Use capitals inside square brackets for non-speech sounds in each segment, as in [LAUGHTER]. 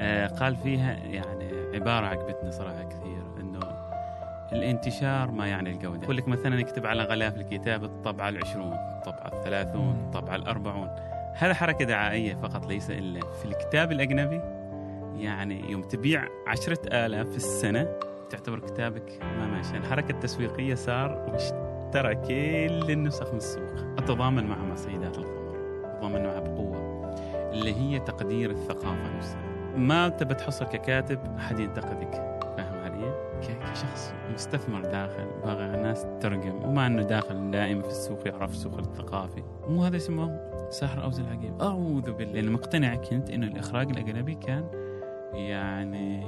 آه، قال فيها يعني عبارة عجبتني صراحة كثير إنه الانتشار ما يعني الجودة. يقول لك مثلا يكتب على غلاف الكتاب الطبعة العشرون الطبعة الثلاثون الطبعة الأربعون. هذا حركة دعائية فقط ليس إلا في الكتاب الأجنبي؟ يعني يوم تبيع عشرة آلاف في السنة تعتبر كتابك ما ماشي الحركة التسويقية صار واشترى كل النسخ من السوق. أتضامن مع مصيدات الخمر أتضامن معها بقوة اللي هي تقدير الثقافة نفسها. ما تبى تحصل ككاتب أحد ينتقدك. فاهم علي؟ كشخص مستثمر داخل. باغي الناس تترجم وما إنه داخل دائما في السوق يعرف السوق الثقافي. مو هذا اسمه سحر أو زي العقيم أعوذ بالله. لأن مقتنع كنت إنه الإخراج الأجنبي كان يعني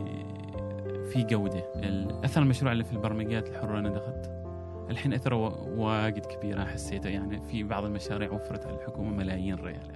في جودة. الأثر المشروع اللي في البرمجيات الحرة أنا دخلت. الحين أثره وا- واجد كبيره حسيته يعني في بعض المشاريع وفرت على الحكومة ملايين ريالات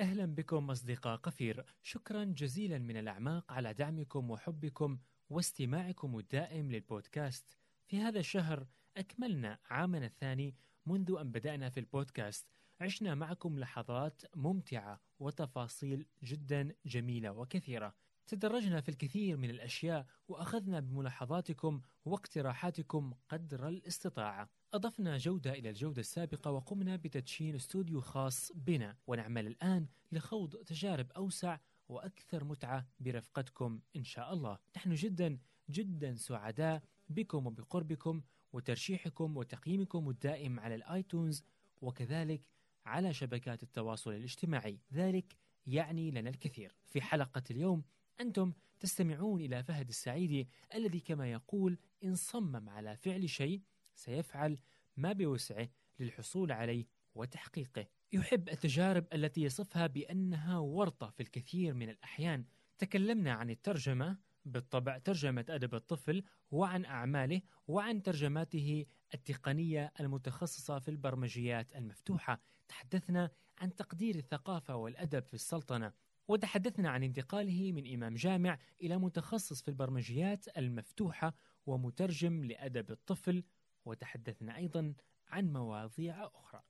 أهلا بكم أصدقاء قفير. شكرا جزيلا من الأعماق على دعمكم وحبكم واستماعكم الدائم للبودكاست. في هذا الشهر أكملنا عامنا الثاني منذ أن بدأنا في البودكاست. عشنا معكم لحظات ممتعة وتفاصيل جدا جميلة وكثيرة. تدرجنا في الكثير من الأشياء وأخذنا بملاحظاتكم واقتراحاتكم قدر الاستطاعة. أضفنا جودة إلى الجودة السابقة وقمنا بتدشين استوديو خاص بنا. ونعمل الآن لخوض تجارب أوسع وأكثر متعة برفقتكم إن شاء الله. نحن جدا جدا سعداء بكم وبقربكم وترشيحكم وتقييمكم الدائم على الآيتونز وكذلك على شبكات التواصل الاجتماعي. ذلك يعني لنا الكثير. في حلقة اليوم أنتم تستمعون إلى فهد السعيدي الذي كما يقول إن صمم على فعل شيء سيفعل ما بوسعه للحصول عليه وتحقيقه. يحب التجارب التي يصفها بأنها ورطة في الكثير من الأحيان. تكلمنا عن الترجمة بالطبع ترجمة أدب الطفل وعن أعماله وعن ترجماته التقنية المتخصصة في البرمجيات المفتوحة. تحدثنا عن تقدير الثقافة والأدب في السلطنة. وتحدثنا عن انتقاله من إمام جامع إلى متخصص في البرمجيات المفتوحة ومترجم لأدب الطفل وتحدثنا أيضا عن مواضيع أخرى.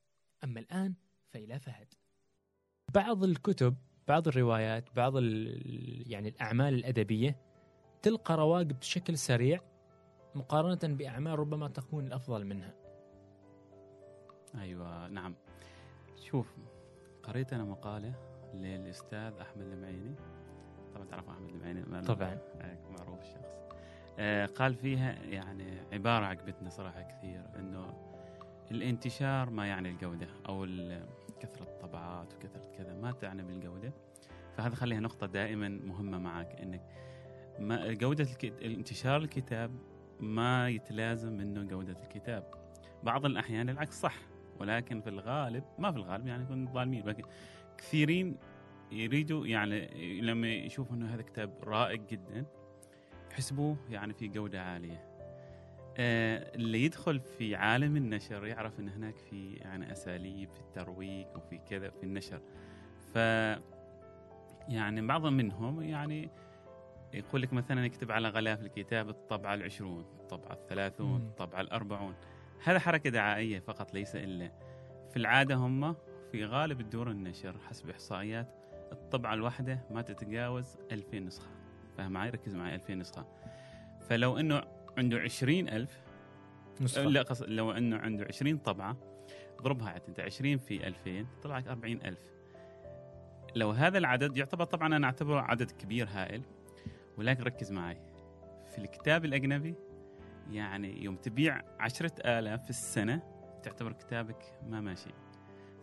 أما الآن فإلى فهد. بعض الكتب بعض الروايات بعض ال- يعني الأعمال الأدبية تلقى رواق بشكل سريع مقارنة بأعمال ربما تكون الأفضل منها. أيوه نعم. شوف قريت أنا مقالة للأستاذ أحمد المعيني. طبعا تعرف أحمد المعيني؟ طبعاً. آه، معروف الشخص. آه، قال فيها يعني عبارة عجبتني صراحة كثير إنه الانتشار ما يعني الجودة أو كثرة الطبعات وكثرة كذا ما تعني بالجودة. فهذا خليها نقطة دائما مهمة معك إنك ما جودة الك- انتشار الكتاب ما يتلازم منه جودة الكتاب. بعض الأحيان العكس صح ولكن في الغالب ما في الغالب يعني يكون ظالمين لكن كثيرين يريدوا يعني لما يشوفوا إنه هذا كتاب رائق جدا يحسبوه يعني في جودة عالية. آه اللي يدخل في عالم النشر يعرف إن هناك في يعني أساليب في الترويج وفي كذا في النشر. ف يعني بعض منهم يعني يقول لك مثلا يكتب على غلاف الكتاب الطبعة العشرون، الطبعة الثلاثون، مم. الطبعة الأربعون. هذا حركة دعائية فقط ليس إلا في العادة هم في غالب الدور النشر حسب إحصائيات الطبعة الواحدة ما تتجاوز 2000 نسخة. فاهم معي؟ ركز معي 2000 نسخة. فلو أنه عنده 20 ألف نسخة. لا قصد لو أنه عنده 20 طبعة اضربها عاد أنت 20 في 2000 طلع لك 40 ألف. لو هذا العدد يعتبر طبعا أنا أعتبره عدد كبير هائل. ولكن ركز معي. في الكتاب الأجنبي يعني يوم تبيع عشرة آلاف في السنة تعتبر كتابك ما ماشي.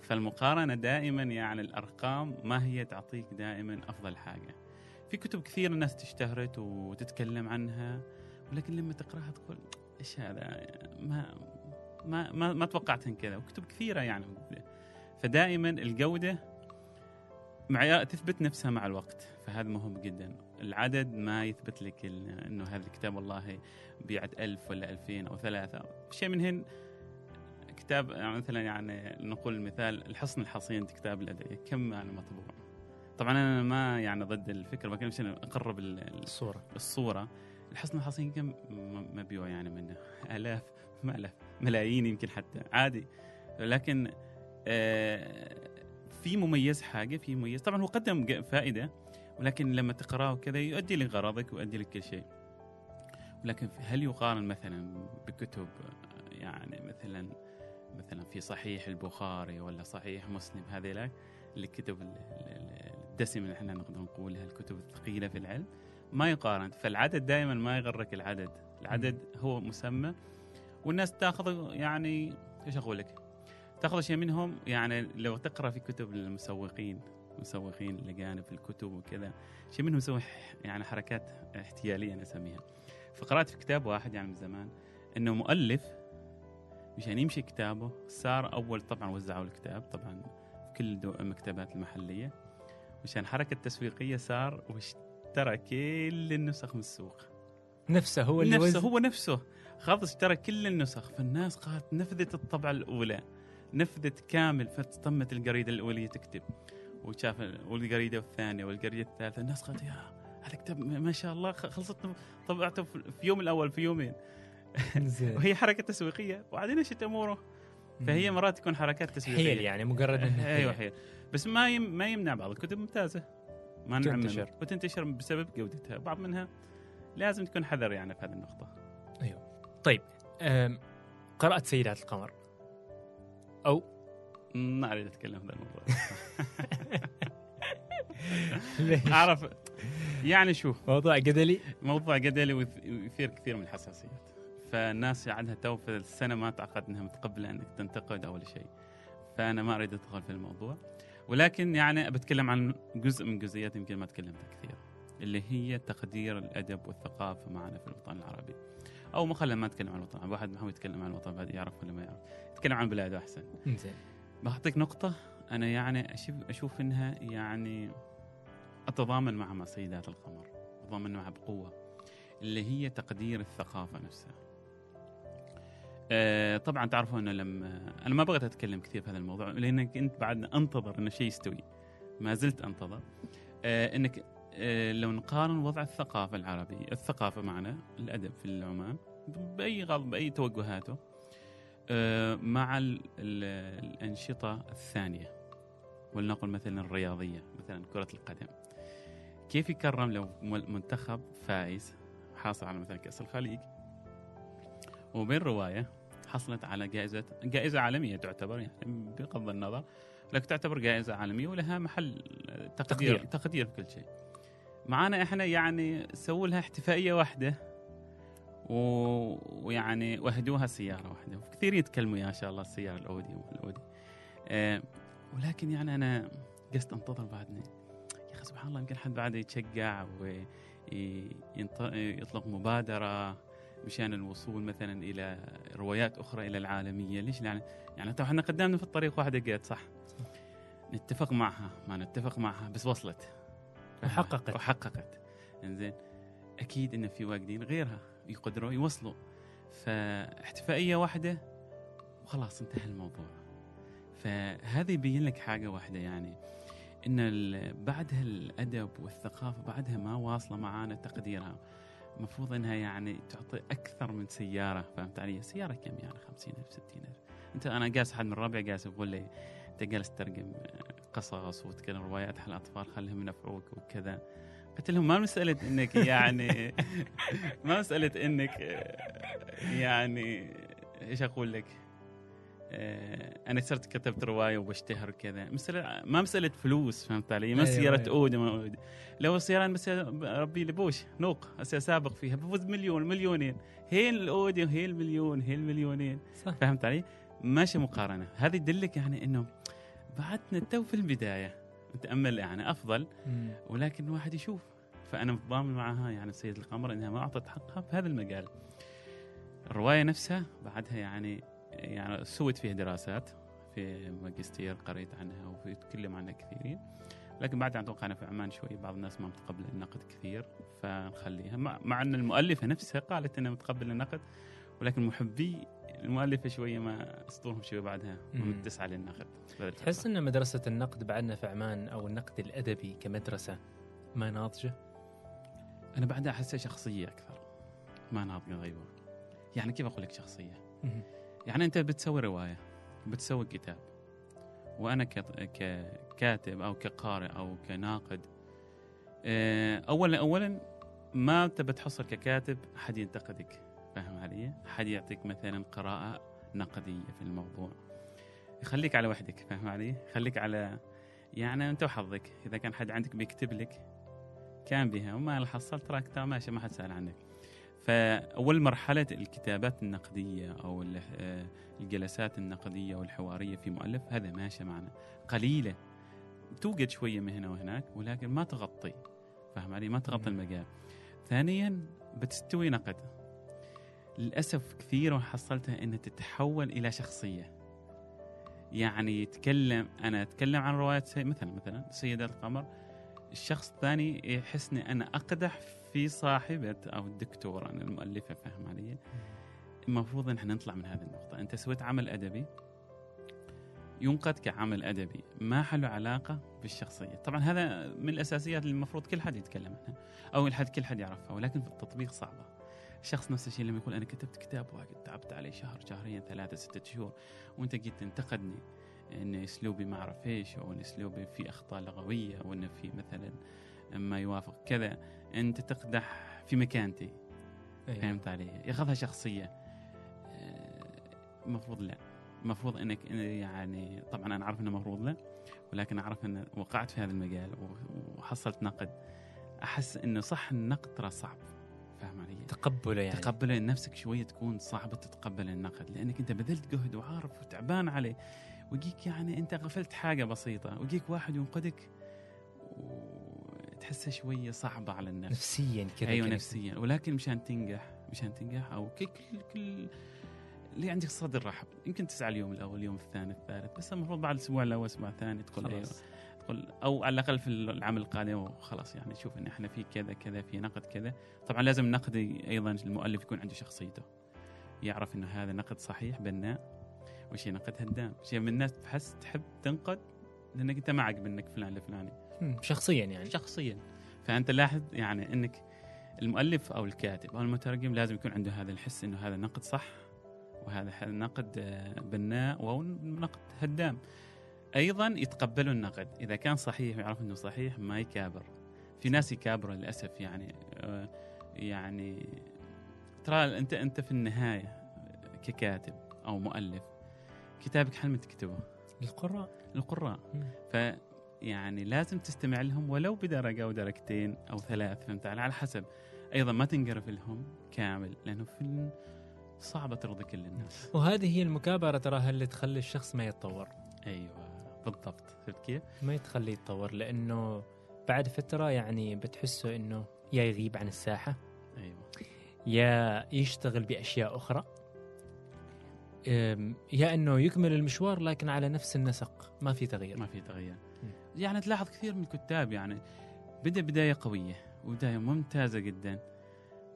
فالمقارنة دائما يعني الأرقام ما هي تعطيك دائما أفضل حاجة. في كتب كثير الناس تشتهرت وتتكلم عنها ولكن لما تقراها تقول إيش هذا؟ ما ما ما, ما توقعت كذا. وكتب كثيرة يعني فدائما الجودة معيار تثبت نفسها مع الوقت. فهذا مهم جدا. العدد ما يثبت لك إنه هذا الكتاب والله بيعت ألف ولا ألفين أو ثلاثة. شيء من هن كتاب يعني مثلا يعني نقول مثال الحصن الحصين كتاب الأدعية كم يعني مطبوع طبعا أنا ما يعني ضد الفكرة لكن عشان أقرب ال- ال- الصورة. الصورة. الحصن الحصين كم؟ مبيوع يعني منه. آلاف ما آلاف ملايين يمكن حتى عادي. لكن آه، في مميز حاجة في مميز. طبعا هو قدم فائدة ولكن لما تقراه كذا يؤدي لغرضك ويؤدي لك كل شيء. ولكن هل يقارن مثلا بكتب يعني مثلا مثلا في صحيح البخاري ولا صحيح مسلم هذه الكتب ال- ال- الدسمه اللي إحنا نقدر نقولها الكتب الثقيلة في العلم. ما يقارن فالعدد دائما ما يغرك العدد. العدد هو مسمى والناس تأخذ يعني إيش أقول لك؟ تأخذ شيء منهم يعني لو تقرأ في كتب المسوقين مسوقين الاجانب في الكتب وكذا شيء منهم يسوي يعني حركات احتيالية أنا أسميها. فقرأت في كتاب واحد يعني من زمان إنه مؤلف مشان يمشي كتابه. صار أول طبعا وزعوا الكتاب طبعا في كل المكتبات المحلية. مشان حركة تسويقية صار واشترى كل النسخ من السوق. نفسه هو اللي نفسه هو نفسه. خلاص اشترى كل النسخ. فالناس قالت نفذت الطبعة الأولى. نفذت كامل فتمت الجريدة الأولية تكتب. وشاف والجريدة الثانية والجريدة الثالثة. الناس قالت يا هذا كتاب ما شاء الله خلصت طبعته في يوم الأول في يومين. وهي حركة تسويقية. وبعدين مشت أموره فهي. مرات تكون حركات تسويقية. حيل يعني مجرد إنه [LAUGHS] أيوه حيل. بس ما يم ما يمنع بعض. الكتب ممتازة. ما تنتشر. وتنتشر بسبب جودتها. بعض منها لازم تكون حذر يعني في هذه النقطة. طيب أم، قرأت سيدات القمر؟ أو؟ ما أريد أتكلم في هذا الموضوع؟ [LAUGHS] أعرف. يعني شوف موضوع جدلي؟ موضوع جدلي ويث- ويثير كثير من الحساسيات. فالناس عندها تو في السنة ما تعقد إنها متقبلة إنك تنتقد أو شيء. فأنا ما أريد أدخل في الموضوع. ولكن يعني بتكلم عن جزء من جزئيات يمكن ما تكلمت كثير اللي هي تقدير الأدب والثقافة معنا في الوطن العربي. أو ما خلينا ما نتكلم عن الوطن واحد ما هو يتكلم عن الوطن بعد يعرف ولا ما يعرف. يتكلم عن بلاده أحسن. زين بعطيك نقطة أنا يعني أشوف أشوف إنها يعني أتضامن مع مع سيدات القمر أتضامن معها بقوة اللي هي تقدير الثقافة نفسها. آه طبعا تعرفوا إنه لما أنا ما بغيت أتكلم كثير في هذا الموضوع لأن كنت بعد أنتظر انه شيء يستوي. ما زلت أنتظر. آه إنك آه لو نقارن وضع الثقافة العربية الثقافة معنا الأدب في العمان بأي غلط بأي توجهاته آه، مع ال ال الأنشطة الثانية. ولنقل مثلا الرياضية مثلا كرة القدم. كيف يكرم لو منتخب فائز حاصل على مثلا كأس الخليج وبين رواية حصلت على جائزة جائزة عالمية تعتبر يعني بغض النظر لكن تعتبر جائزة عالمية ولها محل تقدير تقدير. تقدير في كل شيء. معانا إحنا يعني سووا لها احتفائية واحدة و... ويعني وهدوها سيارة واحدة. وكثير يتكلموا يا شاء الله السيارة الأودي والأودي. آه ولكن يعني أنا قست أنتظر بعدني. يا أخي سبحان الله يمكن حد بعد يتشجع ويطلق مبادرة. مشان الوصول مثلا إلى روايات أخرى إلى العالمية. ليش؟ يعني يعني طبعا إحنا قدامنا في الطريق واحدة قالت صح؟ نتفق معها ما نتفق معها بس وصلت. وحققت. وحققت. إنزين أكيد إن في واجدين غيرها يقدروا يوصلوا. فاحتفائية واحدة وخلاص انتهى الموضوع. فهذا يبين لك حاجة واحدة يعني إن بعدها الأدب والثقافة بعدها ما واصلة معانا تقديرها. المفروض إنها يعني تعطي أكثر من سيارة فهمت علي؟ سيارة كم يعني 50000 60000 أنت أنا جالس أحد من الربع جالس يقول لي أنت جالس تترجم قصص وتتكلم روايات حل الأطفال خليهم ينفعوك وكذا قلت لهم ما مسألة إنك يعني [LAUGHS] ما مسألة إنك يعني إيش أقول لك؟ آه، أنا صرت كتبت رواية وبشتهر كذا مسألة ما مسألة فلوس فهمت علي؟ ما أيوة، سيارة أيوة. اود ما أود. لو السيارة بس ربي لبوش نوق سابق فيها بفوز مليون مليونين هي الأودي وهي المليون هي المليونين صح فهمت علي؟ ماشي مقارنة هذا يدلك يعني إنه بعدنا تو في البداية نتأمل يعني أفضل مم. ولكن الواحد يشوف فأنا متضامن معها يعني سيد القمر إنها ما أعطت حقها في هذا المجال الرواية نفسها بعدها يعني يعني سويت فيها دراسات في ماجستير قريت عنها ويتكلم عنها كثيرين. لكن بعد أتوقع أنا في عمان شوي بعض الناس ما متقبلة النقد كثير فنخليها مع, أن المؤلفة نفسها قالت إنها متقبلة النقد ولكن محبي المؤلفة شوية ما اسطورهم شوية بعدها مم. تسعى للنقد تحس إن مدرسة النقد بعدنا في عمان أو النقد الأدبي كمدرسة ما ناضجة؟ أنا بعدها أحسها شخصية أكثر. ما ناضجة غيبه يعني كيف أقول لك شخصية؟ مم. يعني انت بتسوي رواية بتسوي كتاب. وأنا ككاتب أو كقارئ أو كناقد آه، أولا أولا ما تبى تحصل ككاتب احد ينتقدك فاهم علي؟ احد يعطيك مثلا قراءة نقدية في الموضوع. خليك على وحدك فاهم علي؟ خليك على يعني أنت وحظك. إذا كان حد عندك بيكتب لك كان بها. وما حصلت تراك ماشي ما حد سأل عنك. فأول مرحلة الكتابات النقدية أو ال- آه، الجلسات النقدية والحوارية في مؤلف هذا ماشي معنا قليلة. توجد شوية من هنا وهناك ولكن ما تغطي. فاهم علي؟ ما تغطي. المجال. ثانيا بتستوي نقد. للأسف كثير حصلتها إنها تتحول إلى شخصية. يعني يتكلم أنا أتكلم عن رواية سي مثلا مثلا سيدة القمر الشخص الثاني يحسني أنا أقدح في صاحبة أو الدكتورة أنا المؤلفة فاهم علي؟ المفروض إن إحنا نطلع من هذه النقطة. أنت سويت عمل أدبي ينقد كعمل أدبي ما حله علاقة بالشخصية. طبعا هذا من الأساسيات اللي المفروض كل حد يتكلم عنها أو الحد كل حد يعرفها ولكن في التطبيق صعبة. الشخص نفس الشيء لما يقول أنا كتبت كتاب واحد تعبت عليه شهر شهرين ثلاثة ستة شهور وأنت جيت تنتقدني ان أسلوبي ما أعرف إيش أو ان أسلوبي فيه أخطاء لغوية أو انه في مثلا ما يوافق. كذا. أنت تقدح في مكانتي. أيوة. فهمت علي؟ ياخذها شخصية. آه، المفروض لا. المفروض إنك يعني طبعا أنا أعرف إنه المفروض لا ولكن أعرف إن وقعت في هذا المجال وحصلت نقد. أحس إنه صح النقد ترى صعب. فاهم علي؟ تقبله يعني. تقبله نفسك شوية تكون صعبة تتقبل النقد لأنك أنت بذلت جهد وعارف وتعبان عليه. ويجيك يعني أنت غفلت حاجة بسيطة ويجيك واحد ينقدك وتحسها شوية صعبة على النفس. نفسيا كذا أيوه كذا. نفسيا. ولكن مشان تنجح مشان تنجح أو كل كل, اللي عندك صدر رحب يمكن تسعى اليوم الأول اليوم الثاني الثالث بس المفروض بعد الأسبوع الأول الأسبوع الثاني تقول أيوه خلاص. تقول أو على الأقل في العام القادم وخلاص. يعني شوف إن إحنا في كذا كذا في نقد كذا. طبعا لازم النقد أيضا المؤلف يكون عنده شخصيته. يعرف إنه هذا نقد صحيح بناء. وشيء نقد هدام شيء من الناس تحس تحب تنقد لأنك أنت ما عجب انك فلان الفلاني مم، شخصيا يعني. شخصيا. فأنت لاحظ يعني إنك المؤلف أو الكاتب أو المترجم لازم يكون عنده هذا الحس إنه هذا نقد صح وهذا نقد آه، بناء أو نقد هدام. أيضا يتقبلوا النقد. إذا كان صحيح ويعرف إنه صحيح ما يكابر. في ناس يكابروا للأسف يعني آه، يعني ترى أنت أنت في النهاية ككاتب أو مؤلف كتابك حلم تكتبه. القراء القراء مم. ف يعني لازم تستمع لهم ولو بدرجة أو درجتين أو ثلاث فهمت علي؟ على حسب. أيضا ما تنقرف لهم كامل لأنه فيلم صعبة ترضي كل الناس. وهذه هي المكابرة تراها اللي تخلي الشخص ما يتطور؟ أيوة بالضبط. شفت كيف؟ ما تخليه يتطور لأنه بعد فترة يعني بتحسه إنه يا يغيب عن الساحة أيوة. يا يشتغل بأشياء أخرى أم، يا إنه يكمل المشوار لكن على نفس النسق. ما في تغيير. ما في تغيير. يعني تلاحظ كثير من الكتاب يعني. بدأ بداية قوية وبداية ممتازة جدا.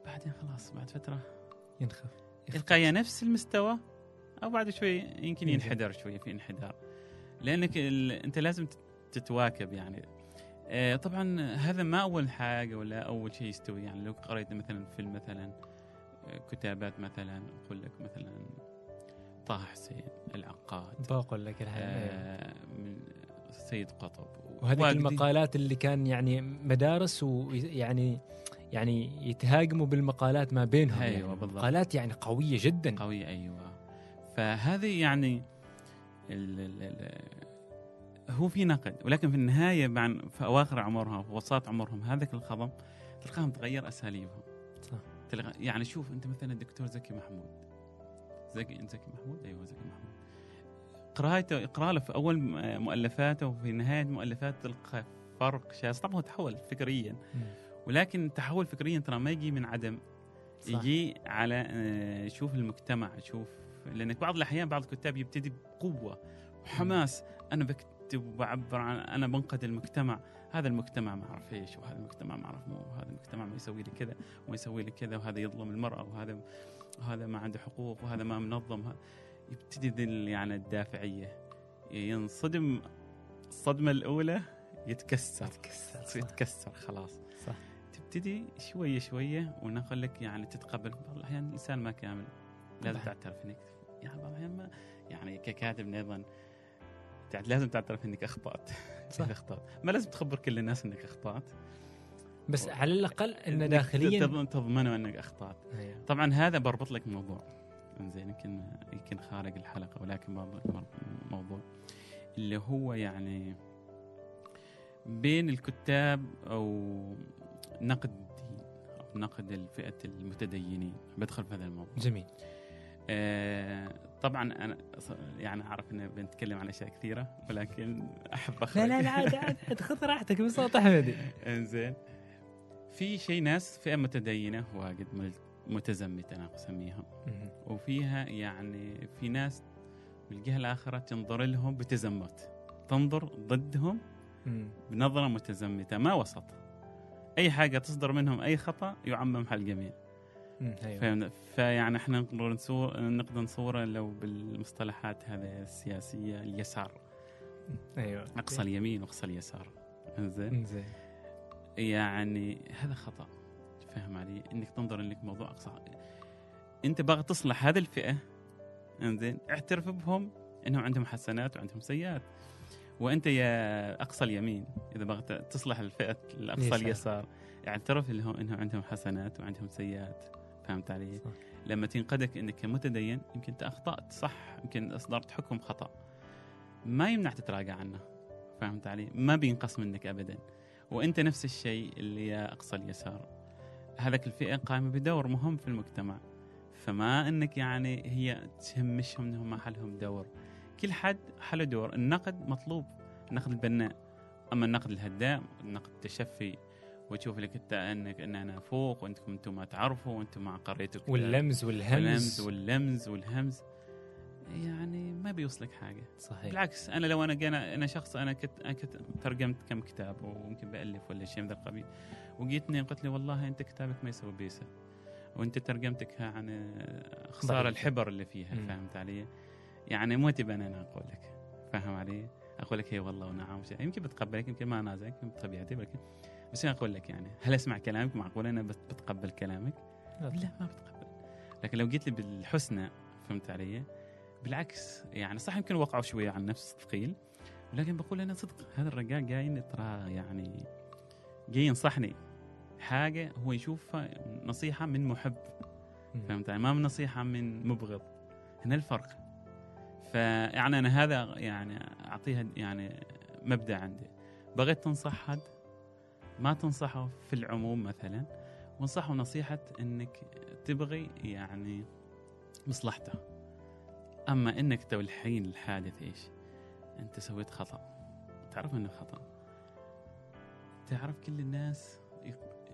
بعدين خلاص بعد فترة ينخف. يلقى يا نفس المستوى أو بعد شوي يمكن. ينحدر شوي في انحدار. لأنك ال... أنت لازم تت- تتواكب يعني. آه، طبعا هذا ما أول حاجة ولا أول شيء يستوي يعني. لو قريت مثلا فيلم مثلا آه، كتابات مثلا أقول لك مثلا طه حسين العقاد. بقول لك الحين. آه، سيد قطب. وهذه. المقالات اللي كان يعني مدارس ويعني يعني يتهاجموا بالمقالات ما بينهم أيوة يعني. بالضبط. مقالات يعني قوية جدا. قوية أيوة. فهذه يعني ال ال ال هو في نقد ولكن في النهاية بعد في أواخر عمرهم في وسط عمرهم هذاك الخضم تلقاهم تغير أساليبهم. صح. تلقى يعني شوف أنت مثلا الدكتور زكي محمود. زكي زكي محمود؟ أيوة زكي محمود. قراءته اقرا له في أول مؤلفاته وفي نهاية مؤلفاته تلقى فرق شاسع طبعا هو تحول فكريا. مم. ولكن تحول فكريا ترى ما يجي من عدم. صح. يجي على آه، شوف المجتمع شوف لأنك بعض الأحيان بعض الكتاب يبتدي بقوة وحماس. أنا بكتب وبعبر عن أنا بنقد المجتمع. هذا المجتمع ما أعرف إيش وهذا المجتمع ما أعرف مو وهذا المجتمع ما يسوي لي كذا وما يسوي لي كذا وهذا يظلم المرأة وهذا وهذا ما عنده حقوق وهذا ما منظم. يبتدي ذي ال- يعني الدافعية ينصدم الصدمة الأولى يتكسر يتكسر، صح. يتكسر خلاص صح. تبتدي شوية شوية ونقول لك يعني تتقبل بعض الاحيان الانسان ما كامل لازم طبعاً. تعترف إنك يعني بعض الاحيان ما يعني ككاتب أيضا يعني لازم تعترف إنك أخطأت [LAUGHS] صح. أخطأت ما لازم تخبر كل الناس إنك أخطأت بس على الأقل إن داخليا تض- تضمنوا إنك أخطأت أيوة. طبعا هذا بربط لك موضوع انزين يمكن يمكن خارج الحلقة ولكن لك موضوع اللي هو يعني بين الكتاب أو نقد الدين أو نقد الفئة المتدينين. بدخل في هذا الموضوع. جميل. آه طبعا أنا يعني أعرف ان بنتكلم عن أشياء كثيرة ولكن أحب أخرج. لا لا لا عاد عاد عاد خذ راحتك بصوت أحمدي. [LAUGHS] إنزين. في شيء ناس فئة متدينة واجد متزمتة أنا أسميها. وفيها يعني في ناس بالجهة الآخرة تنظر لهم بتزمت. تنظر ضدهم بنظرة متزمتة ما وسط. أي حاجة تصدر منهم أي خطأ يعممها الجميع. فهمنا؟ فيعني إحنا نقدر نصور نقدر نصوره لو بالمصطلحات هذه السياسية اليسار. أيوه. أقصى اليمين وأقصى اليسار. إنزين. يعني هذا خطأ. فاهم علي إنك تنظر إنك موضوع أقصى أنت باغي تصلح هذه الفئة إنزين اعترف بهم إنهم عندهم حسنات وعندهم سيئات وأنت يا أقصى اليمين إذا بغيت تصلح الفئة الأقصى اليسار. اليسار اعترف لهم إنهم عندهم حسنات وعندهم سيئات فهمت علي؟ صح. لما تنقدك إنك كمتدين يمكن انت اخطات صح يمكن أصدرت حكم خطأ ما يمنع تتراجع عنه فهمت علي؟ ما بينقص منك ابدا وأنت نفس الشيء اللي يا أقصى اليسار هذاك الفئة قائمه بدور مهم في المجتمع. فما إنك يعني هي تهمشهم إنهم ما حلهم دور. كل حد حله دور. النقد مطلوب. النقد البناء. أما النقد الهدام النقد التشفي وتشوف لك أنت إنك إن أنا فوق وأنتم أنتم ما تعرفوا وأنتم مع قريتك واللمز واللمز والهمز. واللمز والهمز. يعني ما بيوصلك حاجة صحيح بالعكس أنا لو أنا جانا أنا شخص أنا كنت أنا كنت ترجمت كم كتاب وممكن بألف ولا شيء من ذا القبيل وجيتني قلت لي والله أنت كتابك ما يسوي بيسة وأنت ترجمتك عن خسارة. الحبر اللي فيها مم. فهمت علي؟ يعني مو تبى أنا أقول لك فاهم علي؟ أقول لك هي والله ونعم. يمكن بتقبلك يمكن ما انازعك يمكن بطبيعتي ولكن بس أنا أقول لك يعني هل أسمع كلامك معقول أنا بت- بتقبل كلامك؟ لا ما بتقبل لكن لو جيت لي بالحسنى فهمت علي؟ بالعكس يعني صح يمكن وقعوا شوية عن نفس ثقيل ولكن بقول أنا صدق هذا الرجال جاي ترى يعني جاي ينصحني حاجة هو يشوفها نصيحة من محب. فهمت؟ ما من نصيحة من مبغض. هنا الفرق. فيعني أنا هذا يعني أعطيها يعني مبدأ عندي. بغيت تنصح حد؟ ما تنصحه في العموم مثلا وانصحه نصيحة إنك تبغي يعني مصلحته. أما إنك تو الحين الحادث إيش؟ أنت سويت خطأ. تعرف إنه خطأ؟ تعرف كل الناس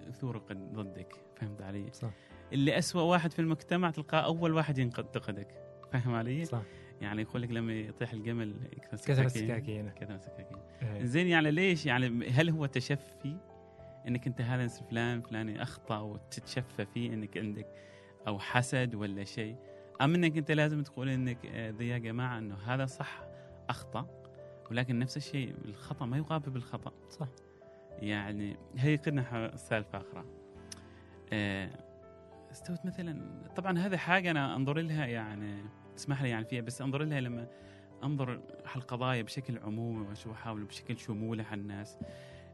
يثوروا قد- ضدك. فهمت علي؟ صح. اللي أسوأ واحد في المجتمع تلقاه أول واحد ينتقدك. فاهم علي؟ صح. يعني يقول لك لما يطيح الجمل السكاكين. السكاكين. كثر السكاكين. إيه. زين يعني ليش؟ يعني هل هو تشفي؟ إنك أنت هذا فلان فلان أخطأ وتتشفى فيه إنك عندك أو حسد ولا شيء. أم إنك أنت لازم تقول إنك آه، يا جماعة إنه هذا صح أخطأ ولكن نفس الشيء الخطأ ما يقابل بالخطأ. صح. يعني هي قدنا ح- سالفه أخرى. آه، استوت مثلا طبعا هذه حاجة أنا أنظر لها يعني اسمح لي يعني فيها بس أنظر لها لما أنظر على القضايا بشكل عمومي وأشوف أحاول بشكل شمولي على الناس.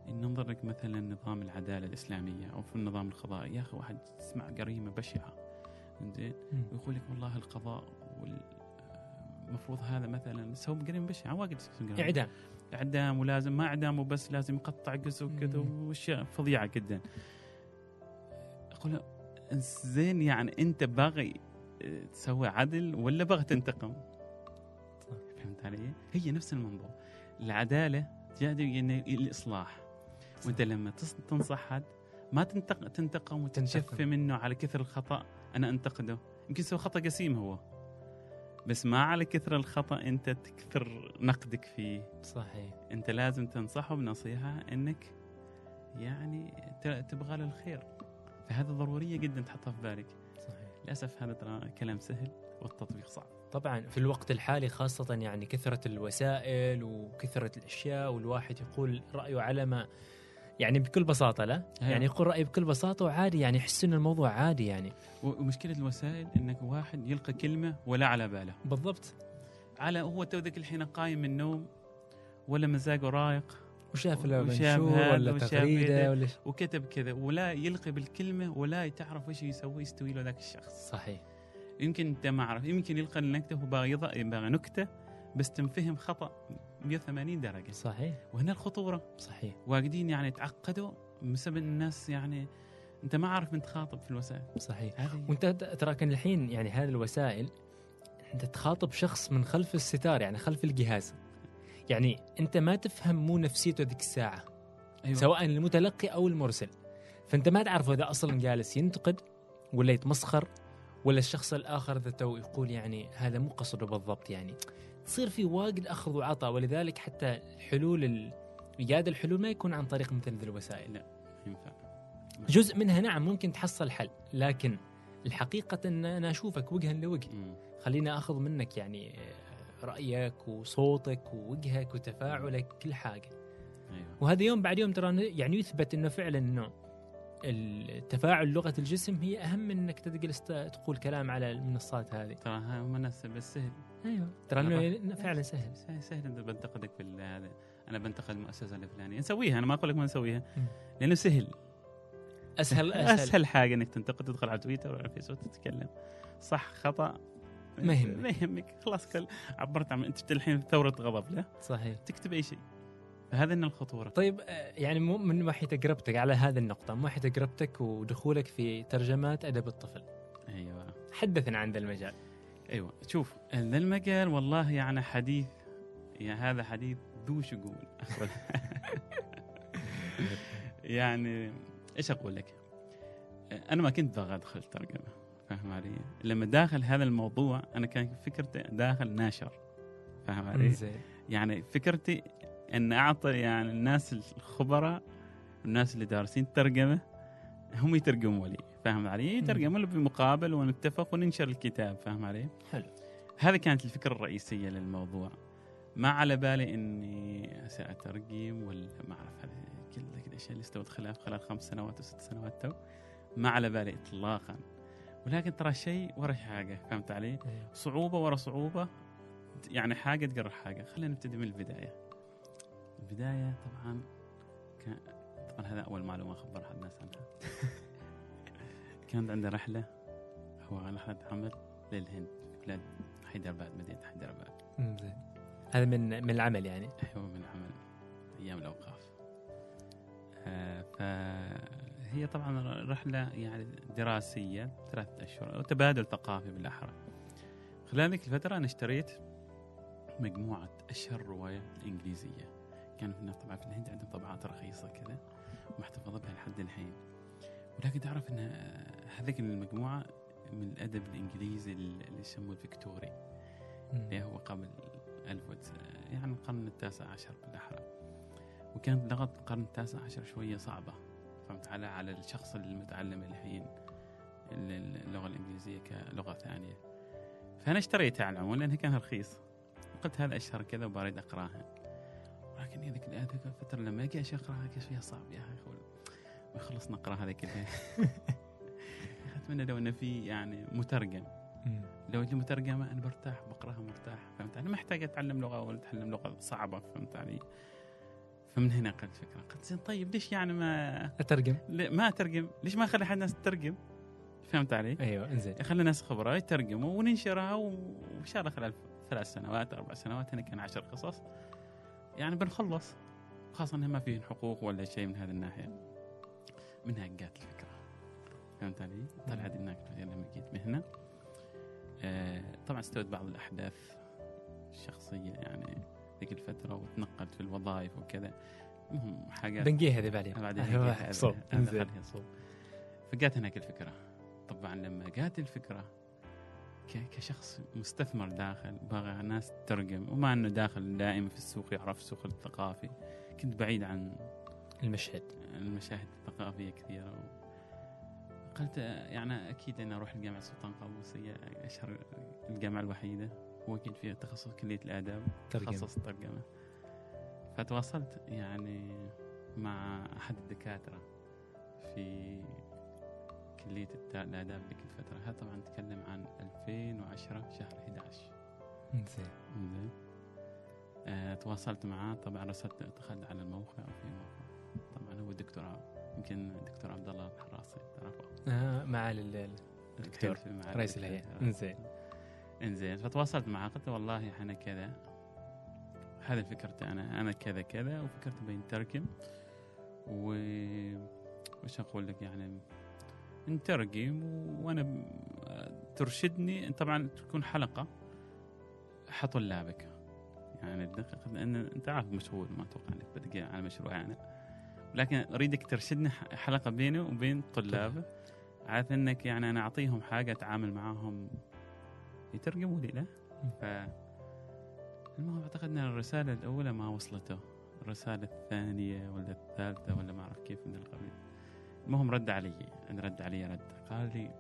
إن ننظر لك مثلا نظام العدالة الإسلامية أو في النظام القضائي يا أخي واحد تسمع جريمه بشعة. زين. ويقول لك والله القضاء المفروض هذا مثلا بشعه واجد يسوون جرائم. إعدام إعدام ولازم ما إعدام وبس لازم يقطع جزء وكذا. وأشياء فظيعة جدا أقول زين يعني أنت باغي آه، تسوي عدل ولا باغي تنتقم؟ فهمت علي؟ هي نفس الموضوع العدالة تجي إن الاصلاح وأنت لما تنصح حد ما تنتق... تنتقم تنتقم. منه على كثر الخطأ أنا أنتقده. يمكن سوى خطأ قسيم هو. بس ما على كثر الخطأ أنت تكثر نقدك فيه. صحيح. أنت لازم تنصحه بنصيحة أنك يعني تبغى له الخير. فهذا ضرورية جدا تحطها في بالك. صحيح. للأسف هذا ترى كلام سهل والتطبيق صعب. طبعا في الوقت الحالي خاصة يعني كثرة الوسائل وكثرة الأشياء والواحد يقول رأيه على ما يعني بكل بساطة لا؟ أيوة. يعني يقول رأيه بكل بساطة وعادي يعني يحس إن الموضوع عادي يعني. ومشكلة الوسائل إنك واحد يلقى كلمة ولا على باله. بالضبط. على هو تو ذاك الحين قايم من النوم ولا مزاجه رايق؟ وشاف منشور ولا تغريدة. ولا وكتب كذا ولا يلقي بالكلمة ولا تعرف إيش يسوي يستوي له ذاك الشخص. صحيح. يمكن أنت ما عرف يمكن يلقى النكته هو باغي يضع باغي نكتة بس تنفهم خطأ. 180 درجة. صحيح. وهنا الخطورة. صحيح. واجدين يعني تعقدوا بسبب الناس يعني أنت ما عارف من تخاطب في الوسائل. صحيح. هذه وأنت ترى كان الحين يعني هذه الوسائل أنت تخاطب شخص من خلف الستار يعني خلف الجهاز. يعني أنت ما تفهم مو نفسيته ذيك الساعة. أيوة. سواء المتلقي أو المرسل. فأنت ما تعرف إذا أصلا جالس ينتقد ولا يتمسخر ولا الشخص الآخر ذاته يقول يعني هذا مو قصده بالضبط يعني. تصير في واجد أخذ وعطاء ولذلك حتى الحلول ال- ايجاد الحلول ما يكون عن طريق مثل ذي الوسائل. ينفع. جزء منها نعم ممكن تحصل حل لكن الحقيقة أن أنا أشوفك وجها لوجه. مم. خليني أخذ منك يعني رأيك وصوتك ووجهك وتفاعلك كل حاجة. أيوه. وهذا يوم بعد يوم ترى يعني يثبت أنه فعلا أنه التفاعل لغة الجسم هي أهم من أنك تجلس تقول كلام على المنصات هذه. ترى ناس بس سهل أيوه. ترى أنا أنه فعلا سهل. سهل, سهل انت بنتقدك في ال- هذا. أنا بنتقد المؤسسة الفلانية. نسويها أنا ما أقول لك ما نسويها. لأنه سهل. أسهل [LAUGHS] أسهل, أسهل, حاجة إنك تنتقد تدخل على تويتر ولا فيسبوك تتكلم صح خطأ. ما يهمك. [LAUGHS] ما يهمك. خلاص كل عبرت عن أنت الحين ثورة غضب لا؟ صحيح. تكتب أي شيء. فهذا من الخطورة. طيب آه، يعني مو من ناحية تجربتك على هذه النقطة من ناحية تجربتك ودخولك في ترجمات أدب الطفل؟ أيوه. حدثنا عن ذا المجال. أيوه شوف ذا المجال والله يعني حديث يعني هذا حديث ذو شجون [LAUGHS] يعني إيش أقول لك؟ أنا ما كنت باغي ادخل ترجمه فاهم علي؟ لما داخل هذا الموضوع أنا كان فكرتي داخل ناشر فاهم علي؟ يعني فكرتي إن أعطي يعني الناس الخبراء الناس اللي دارسين ترجمه هم يترجموا لي فاهم علي؟ يترجموا لي بمقابل ونتفق وننشر الكتاب فاهم علي؟ حلو. هذه كانت الفكرة الرئيسية للموضوع. ما على بالي إني سأترجم ولا ما أعرف هذه كل الاشياء اللي استوت خلال خلال خمس سنوات وست سنوات تو. ما على بالي اطلاقا. ولكن ترى شيء ورا حاجة فهمت علي؟ صعوبة ورا صعوبة. يعني حاجة تقرر حاجة. خلينا نبتدي من البداية. البداية طبعا كان طبعا هذا أول معلومة اخبر احد الناس عنها. [LAUGHS] كانت عندي رحلة هو رحله عمل للهند في بلاد حيدرباد مدينة حيدرباد زين. هذا من من العمل يعني؟ أيوه من عمل أيام الأوقاف. آه فهي طبعا رحلة يعني دراسية ثلاثة أشهر وتبادل ثقافي بالأحرى. خلال ذيك الفترة أنا اشتريت مجموعة أشهر رواية إنجليزية. كانوا هنا طبعا في الهند عندهم طبعات رخيصة كذا ومحتفظه بها لحد الحين. ولكن تعرف إن هذيك المجموعة من الأدب الإنجليزي اللي يسموه الفيكتوري اللي هو قبل ألف. يعني القرن التاسع عشر بالأحرى. وكانت لغة القرن التاسع عشر شوية صعبة فهمت على؟ على الشخص المتعلم الحين ال- اللغة الإنجليزية كلغة ثانية. فأنا اشتريتها على العموم لأنها كان رخيص. قلت هذا أشهر كذا وبريد أقرأها. ولكن هذيك الفترة لما أجي أشي أقرأها كان فيها صعب يا أخي. ما خلص نقرأ هذا كلها [LAUGHS] أتمنى لو أنه في يعني مترجم. لو اللي مترجمة أنا برتاح بقرأها مرتاح فهمت أنا ما محتاج أتعلم لغة ولا أتعلم لغة صعبة فهمت علي؟ فمن هنا قلت فكرة. قلت زين طيب ليش يعني ما أترجم؟ ما أترجم. ليش ما أخلي حد الناس تترجم؟ فهمت علي؟ أيوه إنزين. خلي الناس خبراء يترجموا وننشرها وإن شاء الله خلال ثلاث سنوات أربع سنوات هنا كان عشر قصص. يعني بنخلص خاصة إنها ما فيهن حقوق ولا شيء من هذه الناحية. منها جات الفكرة. فهمت علي؟ طلعت هناك لما جيت مهنة آه طبعا استوت بعض الأحداث الشخصية يعني ذيك الفترة وتنقلت في الوظائف وكذا. المهم حاجات بنجيها هذه بعدين. بعدين هيك- [LAUGHS] صوب. خليها فجات هناك الفكرة. طبعا لما جات الفكرة ك- كشخص مستثمر داخل باغي ناس تترجم وما إنه داخل دائما في السوق يعرف السوق الثقافي. كنت بعيد عن المشهد. المشاهد الثقافية كثيرة قلت آه، يعني أكيد أنا أروح الجامعة سلطان قابوسية أشهر الجامعة الوحيدة وأكيد فيها تخصص كلية الآداب ترجمة. تخصص ترجمة فتواصلت يعني مع أحد الدكاترة في كلية الآداب ذيك الفترة هذا طبعا نتكلم عن 2010 شهر 11 إنزين. زين آه، تواصلت معاه طبعا رسلت دخلت على الموقع وفي موقع دكتور يمكن دكتور عبد الله الحراسي تعرفه آه معالي ال- الدكتور رئيس الدكتور. الهيئة. إنزين. إنزين. فتواصلت معاه قلت له والله أنا كذا. هذه فكرتي أنا. أنا كذا كذا وفكرت بنترجم و وش أقول لك يعني؟ نترجم وأنا ترشدني. طبعا تكون حلقة. حط طلابك يعني الدقيقة لأن أنت عارف مشغول ما أتوقع إنك بتقي على مشروع يعني لكن أريدك ترشدني ح- حلقة بيني وبين طلابه عارف إنك يعني أنا أعطيهم حاجة أتعامل معاهم يترجموا لي له ف المهم أعتقد إن الرسالة الأولى ما وصلته. الرسالة الثانية ولا الثالثة ولا ما أعرف كيف من القبيل المهم رد علي. أنا رد علي رد. قال لي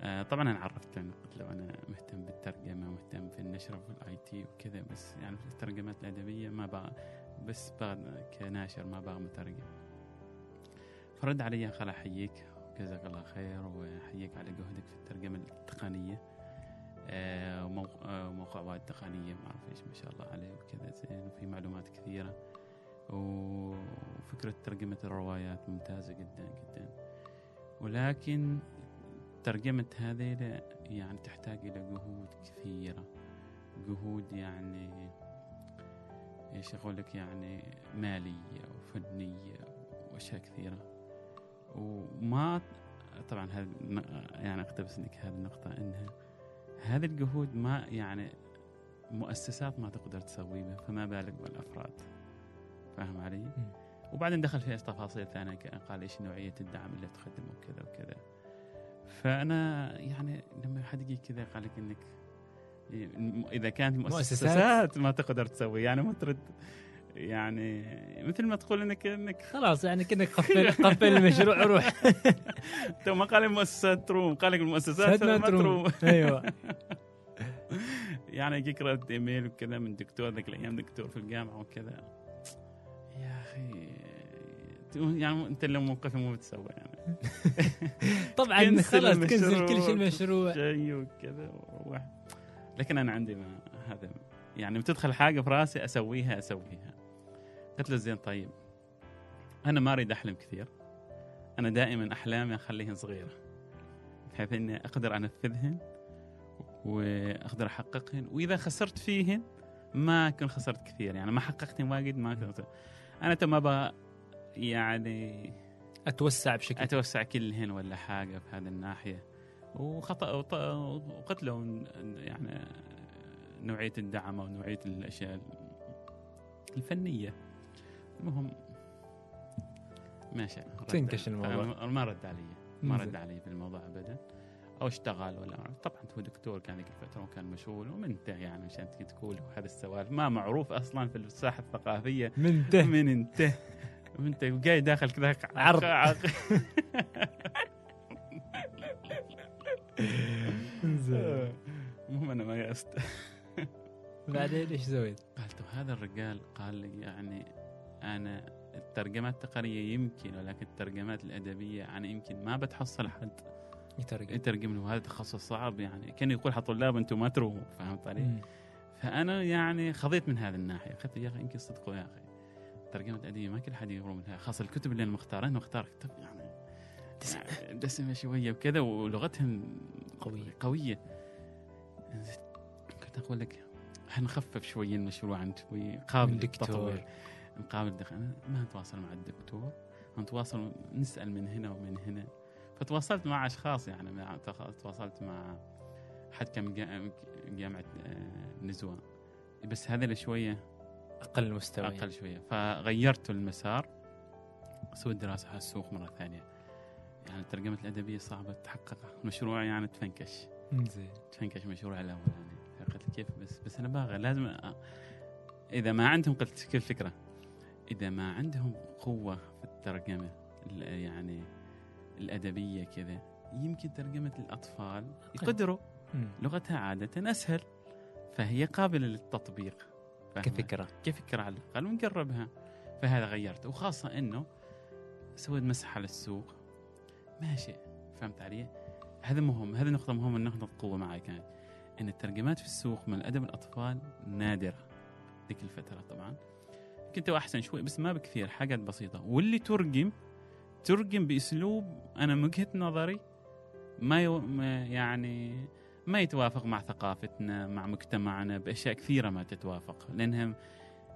آه طبعا أنا عرفت قلت له أنا مهتم بالترجمة ومهتم في النشر في ال IT وكذا بس يعني في الترجمات الأدبية ما بقى بس كناشر ما بقى مترجم فرد علي قال أحييك جزاك الله خير وأحييك على جهدك في الترجمة التقنية. آه، وموقع, آه، موقع وايد تقنية ما أعرف إيش ما شاء الله عليه وكذا زين وفي معلومات كثيرة. وفكرة ترجمة الروايات ممتازة جدا جدا. ولكن ترجمة هذه يعني تحتاج إلى جهود كثيرة. جهود يعني إيش أقول لك؟ يعني مالية وفنية وأشياء كثيرة. وما طبعا هذا يعني أقتبس لك هذه النقطة إنها هذه الجهود ما يعني مؤسسات ما تقدر تسويها فما بالك بالأفراد. فاهم علي؟ وبعدين دخل في تفاصيل ثانية ك- قال إيش نوعية الدعم اللي تقدمه وكذا وكذا. فأنا يعني لما حد يجي كذا قال لك إنك إذا كانت مؤسسات. مؤسسات. ما تقدر تسوي يعني ما ترد يعني مثل ما تقول إنك إنك [LAUGHS] خلاص يعني كأنك [LAUGHS] قفل قفل المشروع وروح [LAUGHS] تو ما قال المؤسسات تروم قال لك المؤسسات ما تروم. أيوه. يعني يجيك رد ايميل وكذا من دكتور ذاك الأيام دكتور في الجامعة وكذا. يا أخي يعني أنت لو موقفي مو بتسوي يعني. طبعا خلاص cancel كل شيء المشروع، المشروع. شيء وكذا وروح. لكن أنا عندي ما هذا يعني بتدخل حاجة في راسي أسويها أسويها. قلت له زين طيب. أنا ما أريد أحلم كثير. أنا دائما أحلامي أخليهن صغيرة بحيث إني أقدر أنفذهن وأقدر أحققهن. وإذا خسرت فيهن ما أكون خسرت كثير. يعني ما حققتهن واجد ما كنت. أنا تو ما أبغى يعني أتوسع بشكل أتوسع كلهن ولا حاجة في هذه الناحية. وخطأ له يعني نوعية الدعم أو نوعية الأشياء الفنية. المهم ماشي. تنكش الموضوع. ما رد علي. ما. رد علي في الموضوع ابدا. أو اشتغل ولا طبعا هو دكتور كان ذيك الفترة وكان مشغول ومنته يعني عشان تقول وهذا السوالف. ما معروف أصلا في الساحة الثقافية. من ته من انت وانت جاي داخل كذا عرض. [LAUGHS] إنزين. المهم أنا ما يأست [LAUGHS] بعدين إيش سويت؟ قالت هذا الرجال قال لي يعني أنا الترجمات التقنية يمكن ولكن الترجمات الأدبية أنا يمكن ما بتحصل حد يترجم يترجم له هذا تخصص صعب يعني كان يقول طلاب أنتم ما تروحوا فهمت علي؟ مم. فأنا يعني خضيت من هذه الناحية قلت يا أخي يمكن صدقوا يا أخي الترجمة الأدبية ما كل حد يقرون لها خاصة الكتب اللي أنا مختارها أنا مختار كتب يعني. يعني دسمة شوية وكذا ولغتهم قوية. قوية. كنت أقول لك حنخفف شوي المشروع عن شوي قابل. للتطوير أنا ما نتواصل مع الدكتور. نتواصل نسأل من هنا ومن هنا. فتواصلت مع أشخاص يعني مع تواصلت مع حد كان جامعة آه، نزوة. بس هذا شوية أقل مستوى أقل شوية. فغيرت المسار سويت دراسة على السوق مرة ثانية. يعني الترجمة الأدبية صعبة تحققها مشروع يعني تفنكش. زين. تفنكش مشروع الاولاني قلت كيف؟ بس بس أنا باغي لازم أ... إذا ما عندهم قلت كيف الفكرة إذا ما عندهم قوة في الترجمة ال- يعني الأدبية كذا يمكن ترجمة الأطفال يقدروا. لغتها عادة أسهل فهي قابلة للتطبيق؟ كفكرة. كفكرة على الأقل ونجربها فهذا غيرت وخاصة إنه سويت مسح على السوق ماشي. فهمت علي؟ هذا مهم هذه نقطة مهمة نقطة قوة معي كانت إن الترجمات في السوق من أدب الأطفال نادرة. ذيك الفترة طبعا. كنت أحسن شوي بس ما بكثير حاجات بسيطة. واللي ترجم ترجم بأسلوب أنا من وجهة نظري ما, ما يعني ما يتوافق مع ثقافتنا مع مجتمعنا بأشياء كثيرة ما تتوافق. لانها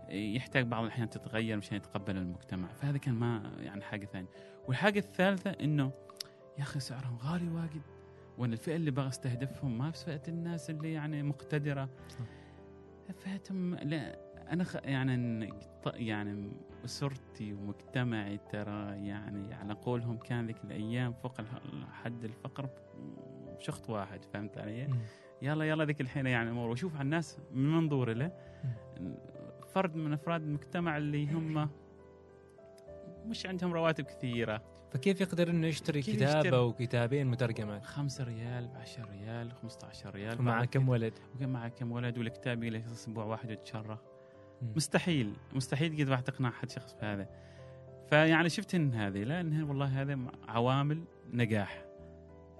يحتاج بعض الأحيان تتغير مشان يتقبل المجتمع. فهذا كان ما يعني حاجة ثانية. والحاجة الثالثة إنه يا أخي سعرهم غالي واجد وأنا الفئة اللي بغى استهدفهم ما بس فئة الناس اللي يعني مقتدرة. فئتهم لا أنا خ... يعني يعني أسرتي ومجتمعي ترى يعني على قولهم كان ذيك الأيام فوق حد الفقر شخط واحد فهمت علي؟ يلا يلا ذيك الحين يعني أمور. واشوف على الناس من منظور له فرد من أفراد المجتمع اللي هم [COUGHS] مش عندهم رواتب كثيرة. فكيف يقدر إنه يشتري كتاب يشتري؟ أو كتابين مترجمات؟ 5 ريال ب 10 ريال 15 ريال ومع كم ولد؟ ومع كم ولد والكتاب يجلس أسبوع واحد ويتشرح مستحيل مستحيل قد راح تقنع حد شخص بهذا. فيعني شفت إن هذه لأن والله هذا عوامل نجاح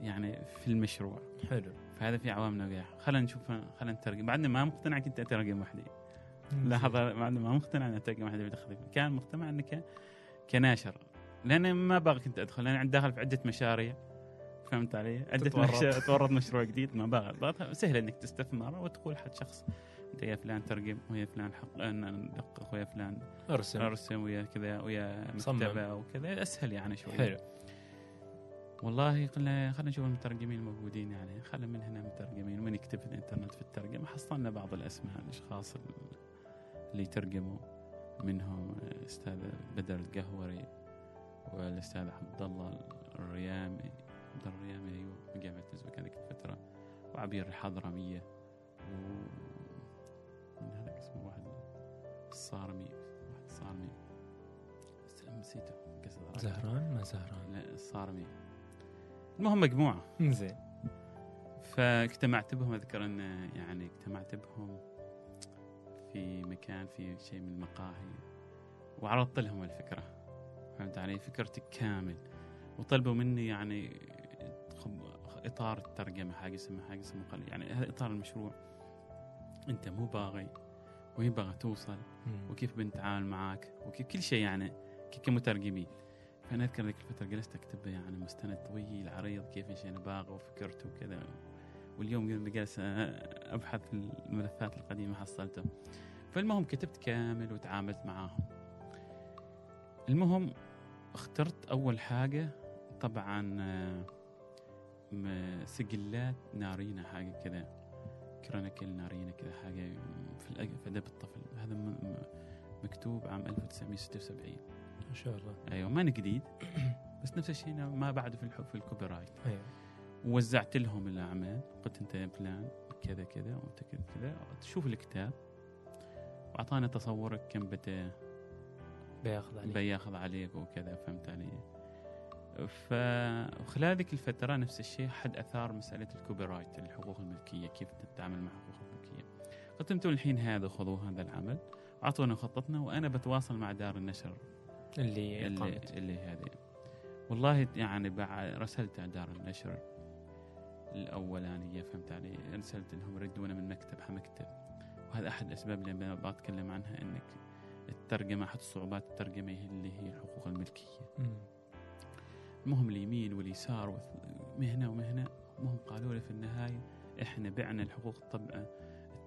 يعني في المشروع. حلو. فهذا في عوامل نجاح. خلينا نشوف خلينا نترجم. بعدنا ما مقتنع كنت أترجم وحدي. لحظه بعدنا ما مقتنع أن أترجم وحدي. كان مقتنع إنك كناشر. لأن ما باغي كنت أدخل لأن داخل في عدة مشاريع. فهمت علي؟ عدة مشاريع [LAUGHS] تورط مشروع جديد ما باغي سهل إنك تستثمر وتقول حد شخص أنت يا فلان ترجم ويا فلان حق ندقق ويا فلان أرسم. أرسم ويا كذا ويا مكتبة وكذا أسهل يعني شوي. حلو. والله خلينا خلينا نشوف المترجمين الموجودين يعني. خلينا من هنا مترجمين ومن يكتب في الإنترنت في الترجمه حصلنا بعض الأسماء الأشخاص اللي يترجموا منهم الاستاذ بدر القهوري والأستاذ عبد الله الريامي عبد الله الريامي أيوه من جامعة ازبك هذيك الفترة وعبير الحضرمية و من هذا اسمه واحد الصارمي واحد الصارمي نسيته زهران؟ ما زهران. لا الصارمي. المهم مجموعة. زين فاجتمعت بهم أذكر أن يعني اجتمعت بهم في مكان في شيء من المقاهي وعرضت لهم الفكرة. فهمت علي؟ فكرتي كامل. وطلبوا مني يعني إطار الترجمة حاجة اسمها حاجة اسمها يعني هذا إطار المشروع. أنت مو باغي وين باغي توصل. وكيف بنتعامل معاك؟ وكيف كل شيء يعني كمترجمين. فأنا أذكر ذيك الفترة جلست أكتب يعني مستند طويل عريض كيف إيش أنا باغي وفكرته وكذا. واليوم جالس أبحث في الملفات القديمة حصلته. فالمهم كتبت كامل وتعاملت معاهم. المهم اخترت أول حاجة طبعا آه، سجلات نارنيا حاجة كذا Chronicles نارنيا كذا حاجة في أدب الطفل. هذا مكتوب عام 1976 ما شاء الله. أيوه ما جديد [CLEARS THROAT] بس نفس الشيء ما بعده في الحب في ال copyright أيوه. ووزعت لهم الأعمال قلت أنت فلان كذا كذا وأنت كذا كذا تشوف الكتاب واعطانا تصورك كم بت بياخذ عليك. بياخذ عليك وكذا فهمت علي؟ فخلال ذيك الفترة نفس الشيء حد أثار مسألة ال copyright الحقوق الملكية كيف تتعامل مع حقوق الملكية. قلت أنتم الحين هذا خذوا هذا العمل أعطونا خطتنا وأنا بتواصل مع دار النشر اللي اللي, اللي هذه. والله يعني رسلت على دار النشر الأولانية فهمت علي؟ رسلت لهم ردونا من مكتب حمكتب. وهذا أحد الاسباب اللي بتكلم عنها إنك الترجمة أحد صعوبات الترجمة اللي هي الحقوق الملكية. المهم اليمين واليسار مهنه ومهنة المهم قالوا لي في النهاية إحنا بعنا الحقوق الطبع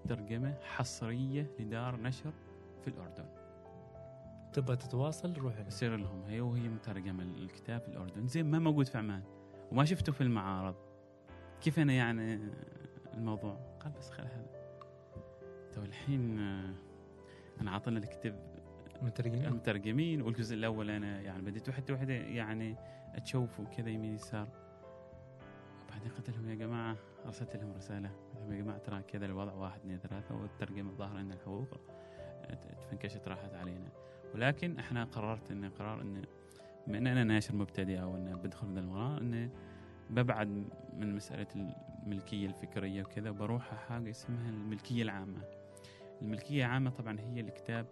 الترجمة حصرية لدار نشر في الأردن. تبغى تتواصل؟ روح يصير لهم. هي وهي مترجمة الكتاب في الأردن. زين ما موجود في عمان وما شفته في المعارض. كيف أنا يعني الموضوع؟ قال بس خل هذا. تو الحين أنا عاطنا الكتاب. مترجمين؟ المترجمين والجزء الأول أنا يعني بديت واحدة واحدة يعني أشوف وكذا يمين يسار. وبعدين قلت لهم يا جماعة أرسلت لهم رسالة. قلت لهم يا جماعة ترى كذا الوضع واحد اثنين ثلاثة والترجمة الظاهر ان الحقوق تفنكشت راحت علينا. ولكن إحنا قررت ان قرار ان بما ان أنا ناشر مبتدئ أو إن بدخل في المراه انه ببعد من مسألة الملكية الفكرية وكذا وبروح حاجة اسمها الملكية العامة. الملكية العامة طبعا هي الكتاب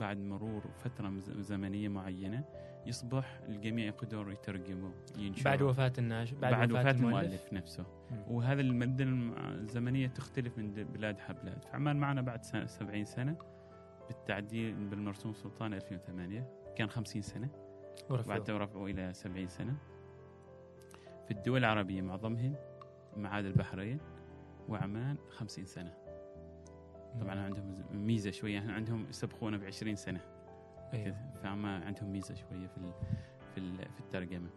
بعد مرور فترة زمنية معينة يصبح الجميع يقدروا يترجموا ينشروا بعد وفاة الناشر بعد, بعد وفاة, المؤلف, المؤلف نفسه. م. وهذا المدة الزمنية تختلف من بلاد حبلاد فعمان معنا بعد سنة 70 سنة بالتعديل بالمرسوم السلطاني 2008 كان 50 سنة. ورفضوا. بعد رفعوا إلى 70 سنة. في الدول العربية معظمهن ما عدا البحرين وعمان 50 سنة. طبعا عندهم ميزة شوية. إحنا عندهم يسبقونا ب 20 سنة. أيوه. فما عندهم ميزة شوية في ال في ال في الترجمة.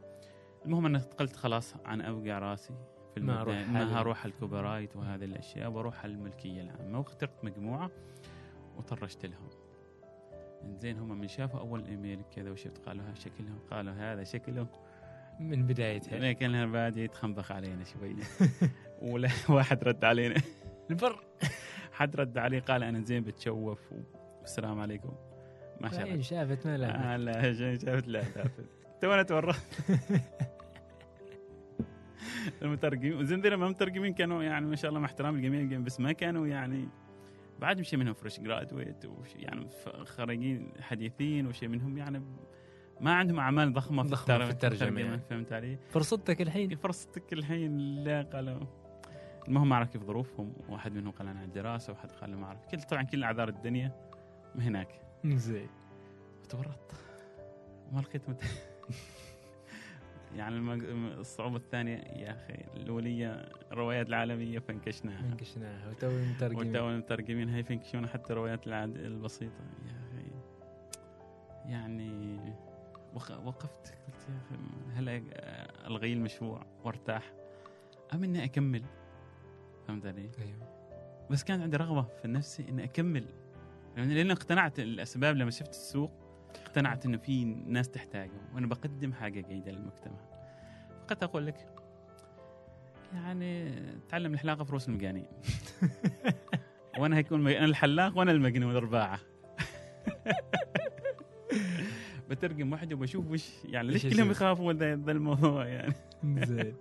المهم أنا قلت خلاص عن اوقع راسي في ما ما أروح الكوبرايت وهذه الأشياء وأروح على الملكية العامة. واخترت مجموعة وطرشت لهم. زين هم من شافوا أول إيميل كذا وشفت قالوا ها شكلهم قالوا هذا شكله من بدايتها. لكن بعد يتخنبخ علينا شوية [LAUGHS] ولا [LAUGHS] واحد رد علينا. البر. حد رد عليه قال أنا زين بتشوف والسلام عليكم. ما شاء الله. عين شافت ما لا آه لا شا- شافت لا شافت. [LAUGHS] تونا تورطت [LAUGHS] المترجمين زين ذي المترجمين كانوا يعني ما شاء الله مع احترام الجميع بس ما كانوا يعني بعد شيء منهم فريش جرادويت يعني خريجين حديثين وشيء منهم يعني ما عندهم أعمال ضخمة في, ضخمة التر- في الترجمة. يعني. فهمت علي؟ فرصتك الحين. فرصتك الحين لا قالوا المهم ما أعرف كيف ظروفهم واحد منهم قال أنا عندي دراسة وواحد قال ما أعرف كل طبعا كل أعذار الدنيا هناك. زين. تورطت. ما لقيت مت... [LAUGHS] يعني الصعوبة الثانية يا أخي الأولية الروايات العالمية فانكشناها. انكشناها وتو المترجمين وتو المترجمين هاي فينكشون حتى الروايات العاد البسيطة. يا أخي. يعني وق- وقفت قلت يا أخي هلا ألغي المشروع وارتاح؟ أم إني أكمل؟ فهمت علي؟ أيوه. بس كان عندي رغبة في نفسي إني أكمل. يعني لأن اقتنعت الأسباب لما شفت السوق اقتنعت إنه في ناس تحتاجه وأنا بقدم حاجة جيدة للمجتمع. فقد أقول لك يعني تعلم الحلاقة في رؤوس المجانين. [LAUGHS] وأنا هيكون أنا الحلاق وأنا المجنون ارباعه [LAUGHS] بترجم وحده وبشوف وش يعني ليش كلهم؟ يخافوا ذا ذا الموضوع يعني. [LAUGHS] زين.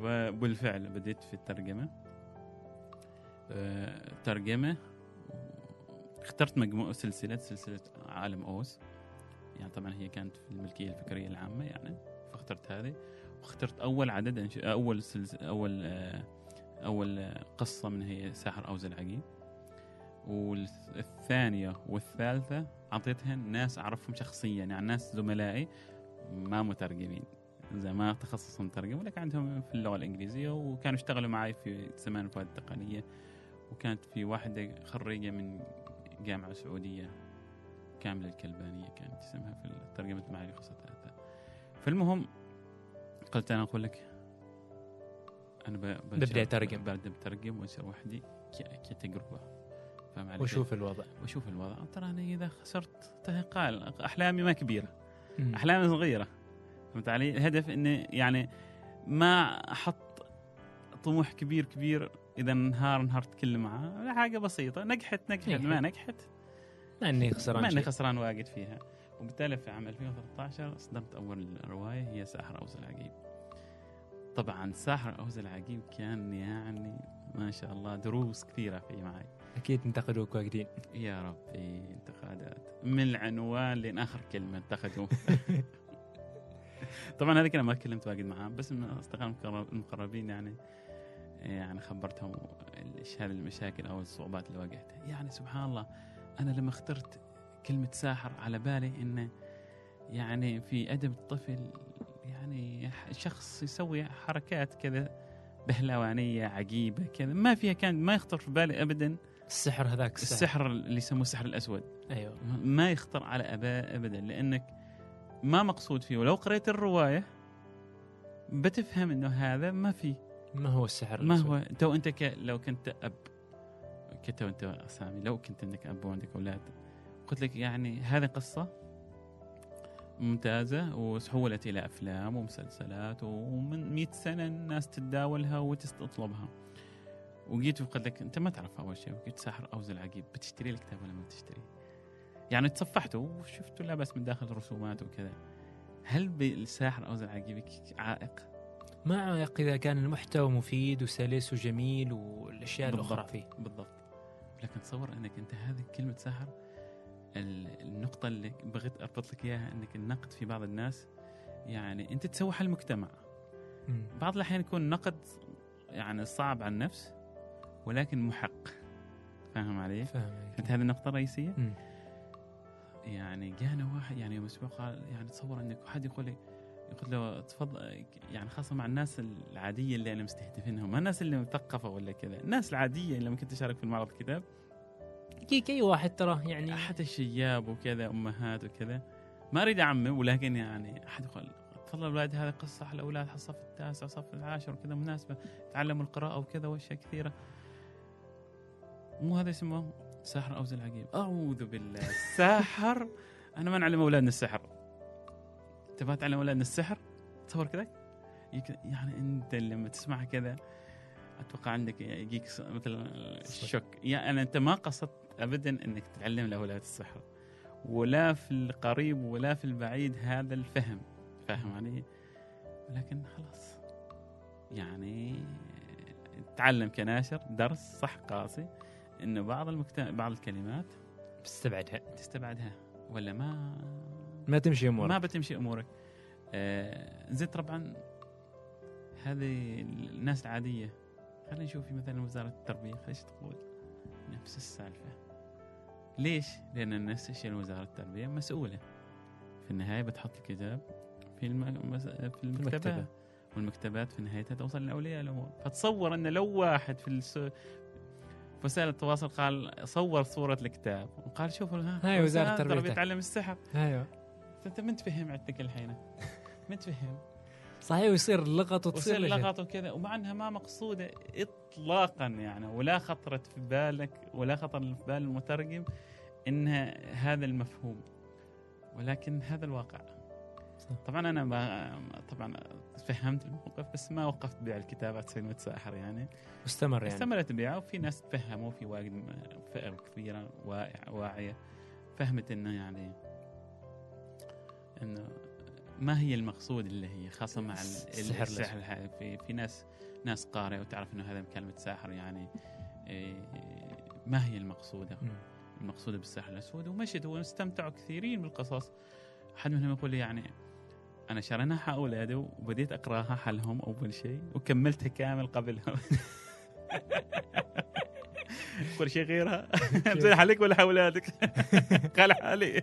وبالفعل بديت في الترجمة. ترجمة. اخترت مجموعة سلسلة سلسلة عالم أوز يعني طبعا هي كانت في الملكية الفكرية العامة يعني فاخترت هذه. واخترت أول عدد. أول سلس... أول آه، أول آه، قصة من هي ساحر أوز العقيم والثانية والثالثة أعطيتها ناس أعرفهم شخصيا يعني ناس زملائي ما مترجمين. زي ما تخصصهم مترجم ولكن عندهم في اللغة الإنجليزية وكانوا اشتغلوا معي في زمان الفوائد التقنية. وكانت في واحدة خريجة من جامعة سعودية كاملة الكلبانية كانت اسمها في ترجمة معي قصة هذا فالمهم قلت أنا أقول لك أنا ب- ببدأ أترجم. ببدا اترجم واصير وحدي ك- كتجربة فاهم علي؟ وشوف الوضع واشوف الوضع ترى أنا إذا خسرت قال أحلامي ما كبيرة مم. أحلامي صغيرة فهمت علي؟ الهدف إني يعني ما أحط طموح كبير كبير إذا انهار انهارت كل معاه حاجة بسيطة. نجحت نجحت. نجحت. ما نجحت. ما إني خسران ما إني خسران واجد فيها. وبالتالي في عام 2013 اصدرت أول رواية هي ساحر أوز العقيب. طبعا ساحر أوز العقيب كان يعني ما شاء الله دروس كثيرة في معي. أكيد انتقدوك واجدين. يا ربي انتقادات. من العنوان لين اخر كلمة انتقدوا [LAUGHS] طبعا هذيك أنا ما تكلمت واجد معاهم بس من المقرب- المقربين يعني. يعني خبرتهم إيش هذه المشاكل أو الصعوبات اللي واجهتها. يعني سبحان الله أنا لما اخترت كلمة ساحر على بالي انه يعني في أدب الطفل يعني شخص يسوي حركات كذا بهلوانية عجيبة كذا. ما فيها كان ما يخطر في بالي ابدا السحر هذاك السحر, السحر اللي يسموه السحر الأسود. أيوه. ما يخطر على اباء ابدا لأنك ما مقصود فيه. ولو قريت الرواية بتفهم إنه هذا ما في ما هو السحر ما؟ هو؟ تو أنت ك... لو كنت أب كنت أنت سامي لو كنت عندك أب وعندك أولاد. قلت لك يعني هذه قصة ممتازة وتحولت إلى أفلام ومسلسلات ومن مئة سنة الناس تتداولها وتطلبها وجيت وقلت لك أنت ما تعرفها أول شيء وقلت ساحر أوز العجيب بتشتري الكتاب ولا ما بتشتري؟ يعني تصفحته وشفته لا بس من داخل رسومات وكذا. هل بالساحر أوز العقيب عائق؟ ما عائق إذا كان المحتوى مفيد وسلس وجميل والأشياء الأخرى بالضبط. فيه بالضبط لكن تصور إنك أنت هذه كلمة ساحر ال- النقطة اللي بغيت أربط لك إياها إنك النقد في بعض الناس يعني أنت تسوح المجتمع مم. بعض الأحيان يكون نقد يعني صعب على النفس ولكن محق فاهم علي؟ فاهم كانت هذه النقطة الرئيسية مم. يعني جانا واحد يعني يوم أسبوع قال يعني تصور إنك واحد يقول لي يقول له تفضل يعني خاصة مع الناس العادية اللي أنا مستهدفينهم ما الناس اللي مثقفة ولا كذا الناس العادية اللي ممكن تشارك في معرض الكتاب كي اي واحد ترى يعني حتى الشياب وكذا أمهات وكذا. ما أريد أعمم ولكن يعني أحد يقول تفضل أولاد هذه قصة على الاولاد على الصف التاسع الصف العاشر وكذا مناسبة تعلموا القراءة وكذا وأشياء كثيرة. مو هذا اسمه ساحر أو العقيب أعوذ بالله. [LAUGHS] الساحر أنا ما نعلم أولادنا السحر. تبغى تعلم اولادنا السحر؟ تصور كذا. يعني أنت لما تسمع كذا أتوقع عندك يجيك مثل الشك يعني أنا أنت ما قصدت ابدا أنك تعلم الاولاد السحر. ولا في القريب ولا في البعيد هذا الفهم. فاهم علي؟ ولكن خلاص. يعني تعلم كناشر درس صح قاسي إنه بعض المكت... بعض الكلمات بتستبعدها تستبعدها. ولا ما ما تمشي أمورك. ما بتمشي أمورك. آه طبعا هذه الناس العادية. خلينا نشوف في مثلا وزارة التربية. إيش تقول نفس السالفة. ليش؟ لأن نفس الشيء وزارة التربية مسؤولة. في النهاية بتحط الكتاب في الم... في المكتبات المكتبة. والمكتبات في نهايتها توصل لأولياء الأمور. فتصور إن لو واحد في الس... وسائل التواصل قال صور صورة الكتاب وقال شوفوا ها هاي وزارة التربية بيتعلم السحر. أيوه. انت من تفهم عندك الحين. من تفهم صحيح ويصير لغط وتصير. لغط وكذا ومع إنها ما مقصودة اطلاقا يعني ولا خطرت في بالك ولا خطر في بال المترجم ان هذا المفهوم. ولكن هذا الواقع. صح. طبعا أنا ما طبعا فهمت الموقف بس ما وقفت بيع الكتاب على سبيل متساحر يعني. مستمر يعني. استمرت بيعه وفي ناس تفهموا في واجد فئة كبيرة واعية فهمت إنه يعني إنه ما هي المقصود اللي هي خاصة مع ال- السحر السحر الحالي في في ناس ناس قارئة وتعرف إنه هذا كلمه ساحر يعني إيه، ما هي المقصوده. المقصوده بالسحر الأسود. ومشت واستمتعوا كثيرين بالقصص. أحد منهم يقول لي يعني أنا شريناها حق اولادي وبديت أقراها حالهم أول شيء وكملتها كامل قبلهم. [LAUGHS] كل شيء غيرها. [LAUGHS] زين حالك ولا حق اولادك؟ [LAUGHS] قال حالي.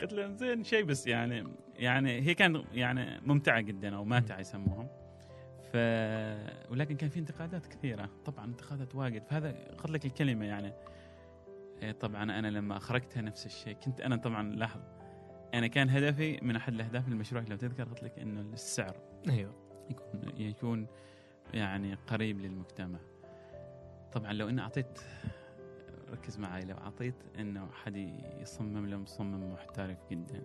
قلت له زين شيء بس يعني يعني هي كان يعني ممتعة جدا أو ماتعة يسموهم. ف ولكن كان في انتقادات كثيرة. طبعا انتقادات واجد. فهذا قلت لك الكلمة يعني. إيه طبعا أنا لما أخرجتها نفس الشيء. كنت أنا طبعا لاحظ أنا كان هدفي من أحد الأهداف المشروع لو تذكر قلت لك إنه السعر. أيوه. يكون يكون يعني قريب للمجتمع. طبعا لو إني أعطيت ركز معي لو اعطيت إنه حد يصمم له مصمم محترف جدا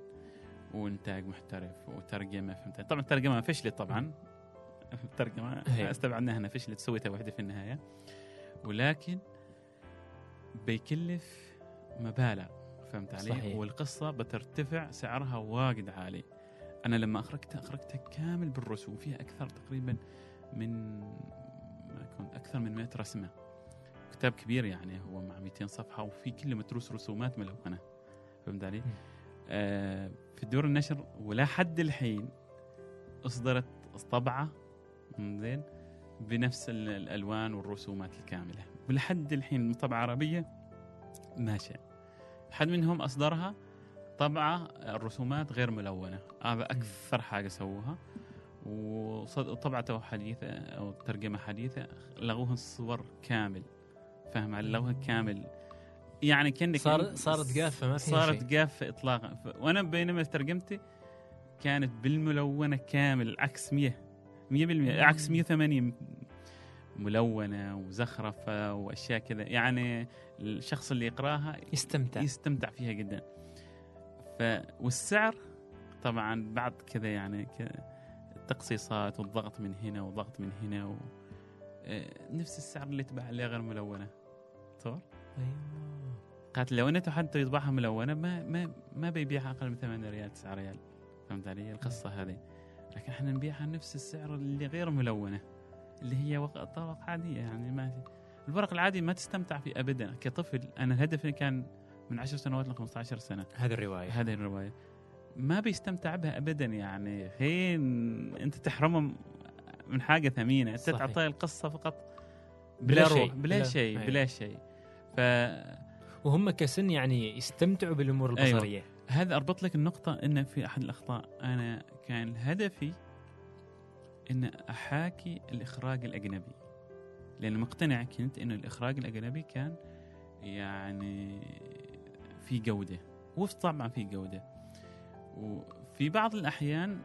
وإنتاج محترف وترجمة فهمت طبعا الترجمة فشلت طبعا [LAUGHS] الترجمة. استبعدناها إنها فشلت سويتها وحدة في النهاية ولكن بيكلف مبالغ فهمت علي؟ صحيح. والقصة بترتفع سعرها واجد عالي أنا لما أخرجتها أخرجتها كامل بالرسوم فيها أكثر تقريبا من ما يكون أكثر من 100 رسمة كتاب كبير يعني هو مع 200 صفحة وفي كله متروس رسومات ملونة. فهمت علي؟ آه في دور النشر ولا حد الحين أصدرت طبعه زين بنفس ال- الألوان والرسومات الكاملة. ولحد الحين طبعه عربية ماشية. حد منهم أصدرها طبعة الرسومات غير ملونة. هذا أكثر حاجة سووها. وطبعته حديثه أو ترجمة حديثة لغوها الصور كامل. فاهم علي؟ لغوها كامل. يعني كأنك صار صارت قافة ما فيها صارت. قافة اطلاقا. وأنا بينما ترجمتي كانت بالملونة كامل عكس 100 100% عكس 180 ملونة وزخرفة وأشياء كذا. يعني الشخص اللي يقراها يستمتع. يستمتع فيها جدا. ف والسعر طبعا بعد كذا يعني التقصيصات والضغط من هنا وضغط من هنا و... آه، نفس السعر اللي تباع عليه غير ملونة. تصور أيوه. قالت لو أنه حتى يطبعها ملونة ما ما ما بيبيعها أقل من 8 ريال 9 ريال. فهمت علي؟ القصة هذه. لكن إحنا نبيعها نفس السعر اللي غير ملونة اللي هي طبق عادية يعني ما الورق العادي ما تستمتع فيه ابدا. كطفل أنا هدفي كان من 10 سنوات ل 15 سنة. هذه الرواية. هذه الرواية. ما بيستمتع بها ابدا يعني. حين أنت تحرمه من حاجة ثمينة. أنت. تعطيه القصة فقط بلا شيء. روح بلا بلا- شيء. بلا شيء. ف وهم كسن يعني يستمتعوا بالأمور أيوة. البصرية. هذا أربط لك النقطة إن في أحد الأخطاء. أنا كان هدفي إن أحاكي الإخراج الأجنبي. لأن مقتنع كنت إنه الإخراج الأجنبي كان يعني في جودة. وفي طبعا في جودة. وفي بعض الأحيان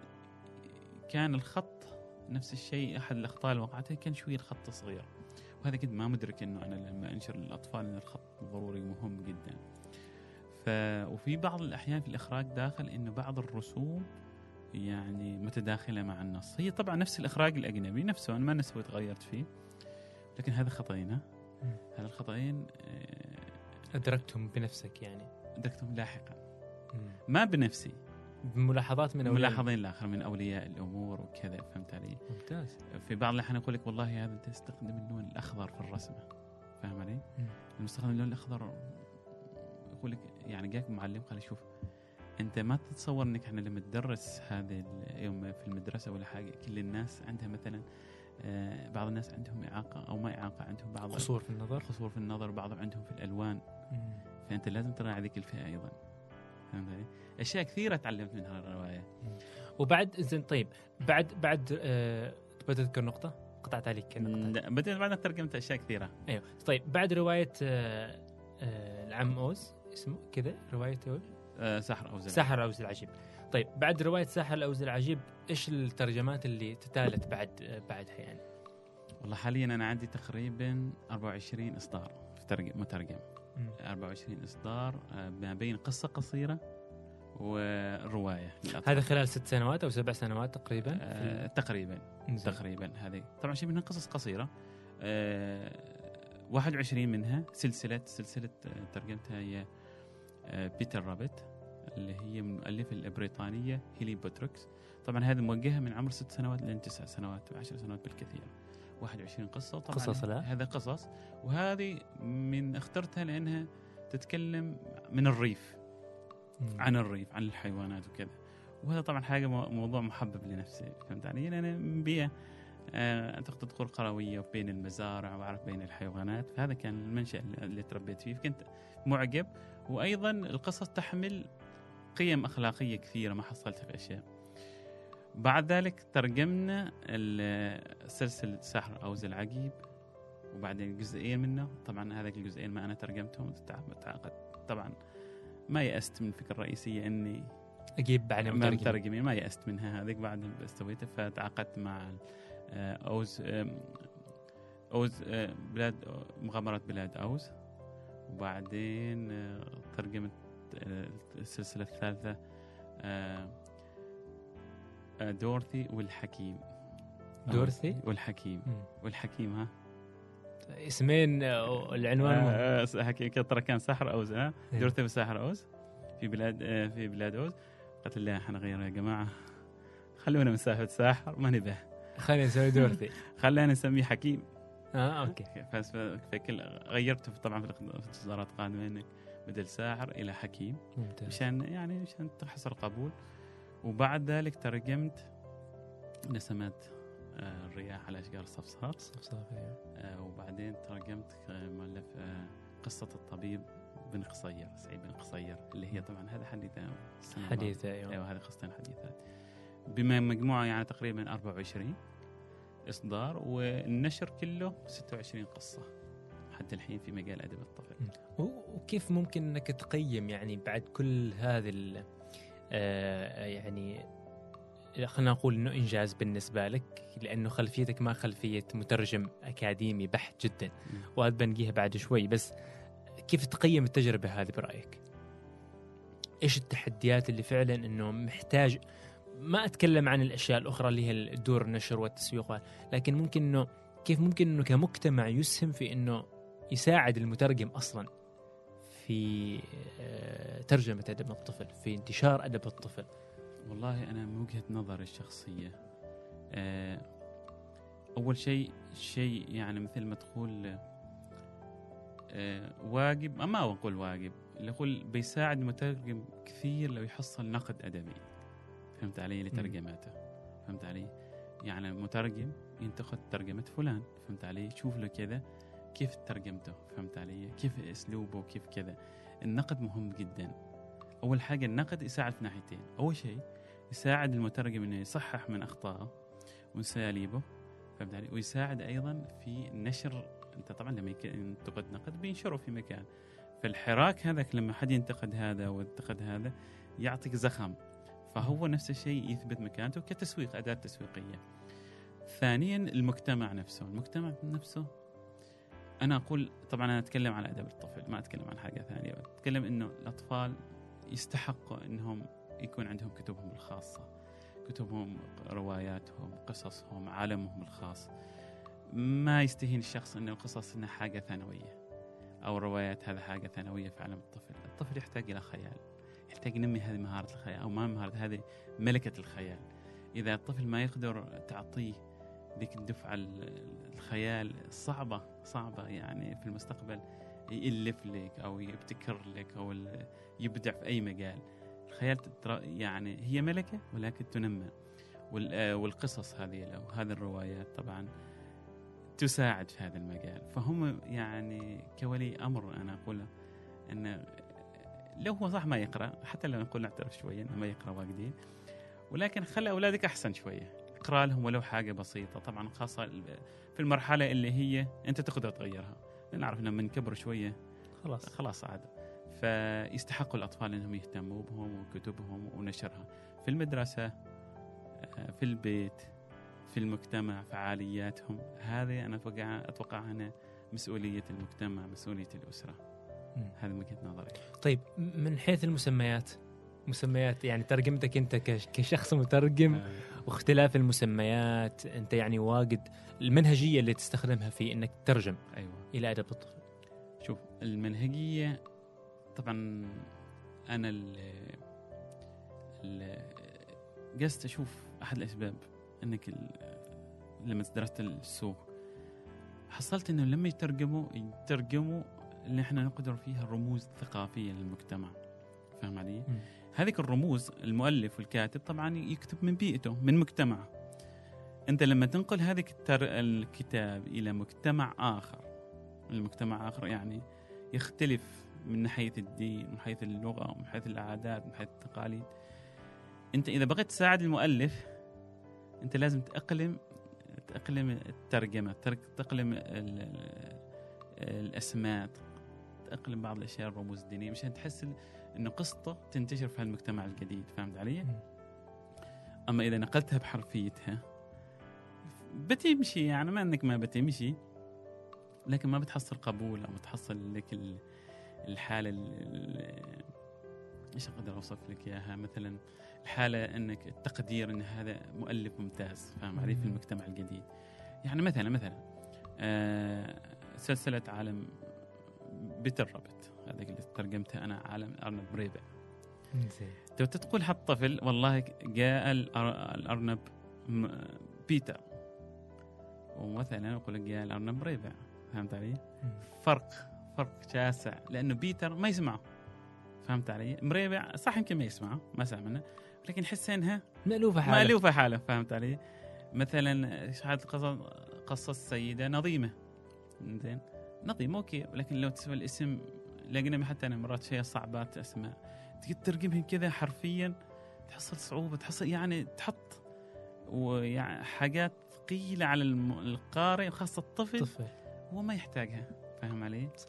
كان الخط نفس الشيء. أحد الأخطاء اللي وقعتها كان شوية الخط صغير. وهذا كنت ما مدرك إنه أنا لما أنشر للأطفال إن الخط ضروري ومهم جدا. ف وفي بعض الأحيان في الإخراج داخل إنه بعض الرسوم يعني متداخلة مع النص. هي طبعا نفس الإخراج الأجنبي نفسه أنا ما نسوي تغيرت فيه. لكن هذا خطأين ها؟ هذا الخطأين آه، أدركتهم بنفسك يعني. أدركتهم لاحقا. مم. ما بنفسي. بملاحظات من أولياء ملاحظين الآخر من أولياء الأمور وكذا فهمت علي؟ ممتاز في بعض الأحيان يقول لك والله هذا تستخدم اللون الأخضر في الرسمة فاهم علي؟ المستخدم اللون الأخضر يقول لك يعني جاك معلم قال شوف أنت ما تتصور إنك إحنا لما تدرس هذا اليوم في المدرسة ولا حاجة كل الناس عندها مثلا آه، بعض الناس عندهم إعاقة أو ما إعاقة عندهم بعض قصور في النظر قصور في النظر بعضهم عندهم في الألوان مم. فأنت لازم تراعي ذيك الفئة أيضا فهمت علي؟ أشياء كثيرة تعلمت منها الرواية. وبعد زين طيب بعد بعد آه تبغى تذكر نقطة؟ قطعت عليك لا، بعدين بعدين ترجمت أشياء كثيرة. أيوه. طيب بعد رواية آه آه العم أوز اسمه كذا رواية أوز؟ آه، سحر أو زلمه ساحر الاوز العجيب. طيب بعد رواية ساحر الاوز العجيب إيش الترجمات اللي تتالت بعد آه بعدها يعني؟ والله حاليا أنا عندي تقريبا 24 إصدار في ترجم مترجم. مم. 24 إصدار آه، ما بين قصة قصيرة وروايه للأطفال. هذا خلال ست سنوات أو سبع سنوات تقريبا آه، تقريبا زين. تقريبا هذه طبعا شيء منها قصص قصيرة آه، 21 منها سلسلة سلسلة آه، ترجمتها هي آه، Peter Rabbit اللي هي من المؤلفه البريطانية هيلين بياتريكس طبعا هذه موجهة من عمر ست سنوات لين تسع سنوات وعشر سنوات بالكثير 21 قصة طبعا قصص لا؟ هذا قصص وهذه من اخترتها لأنها تتكلم من الريف. عن الريف عن الحيوانات وكذا. وهذا طبعا حاجة مو- موضوع محبب لنفسي فهمت علي؟ لأن أنا من بيئه آه، أعتقد تقول قروية وبين المزارع وأعرف بين الحيوانات فهذا كان المنشأ اللي- تربيت فيه. فكنت معجب. وأيضا القصص تحمل قيم أخلاقية كثيرة ما حصلتها في أشياء. بعد ذلك ترجمنا سلسله سحر أوز العجيب وبعدين جزئين منه. طبعا هذاك الجزئين ما أنا ترجمتهم طبعا ما يأست من الفكرة الرئيسيه إني أجيب بعد مع مترجم المترجمين ما يأست منها هذيك بعد سويتها فتعاقدت مع آه، أوز آم، أوز آه، بلاد مغامرة بلاد أوز. وبعدين آه، ترجمت السلسلة الثالثة دورثي والحكيم. دورثي؟ والحكيم. والحكيم ها؟ اسمين آه، العنوان. آه، آه، ترى كان ساحر أوز ها؟ إيه. دورثي وساحر أوز في بلاد آه، في بلاد أوز. قلت لا إحنا غير يا جماعة. خلونا مسافه ساحر ما نبه خلينا نسوي دورثي [LAUGHS] خلينا نسميه حكيم. آه أوكي. فكل غيرته طبعا في الاصدارات القادمة إنك بدل ساحر إلى حكيم. ممتاز. مشان يعني مشان تحصل قبول. وبعد ذلك ترجمت نسمات الرياح على أشجار الصفصار صفصافة، أيوة. آه، وبعدين ترجمت مؤلف آه، قصة الطبيب بن قصير سعيد بن قصير اللي هي طبعا هذا الماضية. حديثة أيوه. أيوه هذه قصتين حديثات. بما مجموعة يعني تقريبا 24 إصدار والنشر كله 26 قصة حتى الحين في مجال أدب الطفل. وكيف ممكن إنك تقيم يعني بعد كل هذه ال- آه، يعني خلينا نقول إنه إنجاز بالنسبة لك لأنه خلفيتك ما خلفية مترجم أكاديمي بحت جدا. وهذا بنجيها بعد شوي بس كيف تقيم التجربة هذه برأيك؟ إيش التحديات اللي فعلا إنه محتاج ما أتكلم عن الأشياء الأخرى اللي هي الدور النشر والتسويق لكن ممكن إنه كيف ممكن إنه كمجتمع يسهم في إنه يساعد المترجم أصلا في آه، ترجمة أدب الطفل في انتشار أدب الطفل والله أنا من وجهة نظري الشخصية آه، أول شيء شيء يعني مثل ما تقول آه، واجب ما أقول واجب اللي أقول بيساعد المترجم كثير لو يحصل نقد ادبي فهمت علي؟ لترجماته فهمت علي؟ يعني المترجم ينتقد ترجمة فلان. فهمت علي؟ شوف له كذا كيف ترجمته؟ فهمت علي؟ كيف أسلوبه؟ كيف كذا؟ النقد مهم جدا. أول حاجة النقد يساعد في ناحيتين. أول شيء يساعد المترجم إنه يصحح من اخطائه واساليبه فهمت علي؟ ويساعد أيضا في نشر أنت طبعا لما ينتقد نقد بينشره في مكان. فالحراك هذاك لما حد ينتقد هذا وينتقد هذا يعطيك زخم. فهو نفس الشيء يثبت مكانته كتسويق أداة تسويقية. ثانيا المجتمع نفسه. المجتمع نفسه أنا أقول طبعا أنا أتكلم عن أدب الطفل ما أتكلم عن حاجة ثانية أتكلم إنه الأطفال يستحقوا إنهم يكون عندهم كتبهم الخاصة كتبهم رواياتهم قصصهم عالمهم الخاص. ما يستهين الشخص إن القصص إنها حاجة ثانوية أو الروايات هذا حاجة ثانوية في عالم الطفل. الطفل يحتاج إلى خيال يحتاج ينمي هذه مهارة الخيال أو ما مهارة هذه ملكة الخيال. إذا الطفل ما يقدر تعطيه ذيك الدفعة الخيال صعبة صعبة يعني في المستقبل. يألف لك أو يبتكر لك أو يبدع في أي مجال. الخيال يعني هي ملكة ولكن تنمى. والقصص هذه أو هذه الروايات طبعا تساعد في هذا المجال. فهم يعني كولي أمر أنا أقول أن لو هو صح ما يقرأ حتى لو نقول نعترف شوية أنه ما يقرأ واجدين ولكن خلي أولادك أحسن شوية. اقرأ لهم ولو حاجة بسيطة. طبعا خاصة في المرحلة اللي هي أنت تقدر تغيرها. نعرف لما نكبر شوية. خلاص. خلاص عاد. فيستحقوا الأطفال إنهم يهتموا بهم وكتبهم ونشرها. في المدرسة في البيت في المجتمع فعالياتهم. هذه أنا أتوقع أتوقع انها مسؤولية المجتمع مسؤولية الأسرة. هذه وجهة نظري. طيب من حيث المسميات مسميات يعني ترجمتك انت كشخص مترجم آه. واختلاف المسميات انت يعني واجد المنهجية اللي تستخدمها في انك تترجم أيوه إلى أدب الطفل شوف المنهجية طبعا أنا ال قست أشوف أحد الأسباب إنك لما درست السوق حصلت إنه لما يترجموا يترجموا اللي إحنا نقدر فيها الرموز الثقافية للمجتمع فاهم علي؟ هذيك الرموز المؤلف والكاتب طبعا يكتب من بيئته من مجتمعه. أنت لما تنقل هذيك الكتاب إلى مجتمع آخر المجتمع آخر يعني يختلف من حيث الدين من حيث اللغة من حيث العادات من حيث التقاليد. أنت إذا بغيت تساعد المؤلف أنت لازم تأقلم تأقلم الترجمة تأقلم الأسماء تأقلم بعض الأشياء الرموز الدينية مشان تحس إنه قصته تنتشر في هالمجتمع الجديد فهمت علي؟ أما إذا نقلتها بحرفيتها بتمشي يعني ما إنك ما بتمشي لكن ما بتحصل قبول أو بتحصل لك الحالة إيش أقدر أوصف لك إياها؟ مثلا الحالة إنك التقدير إن هذا مؤلف ممتاز فاهم علي؟ في المجتمع الجديد. يعني مثلا مثلا آه سلسلة عالم بيتر رابط هذيك اللي ترجمتها أنا عالم أرنب ريبع زين تقول هالطفل والله جاء الأرنب بيتر. ومثلا أقول لك جاء الأرنب ريبع فهمت علي؟ فرق فرق شاسع لأنه بيتر ما يسمعه. فهمت علي؟ مريبع صح يمكن ما يسمعه ما سمع منه. لكن يحس إنها مألوفة حالة. مألوفة حالة فهمت علي؟ مثلا شاهد قصص قصة السيدة نظيمة. زين نظيمة أوكي. ولكن لو تسوى الاسم لقينا حتى أنا مرات شيء صعبات أسماء تجي تترجمهم كذا حرفيا تحصل صعوبة تحصل يعني تحط ويعني حاجات ثقيلة على القارئ خاصة الطفل طفل. هو ما يحتاجها فاهم علي؟ صح.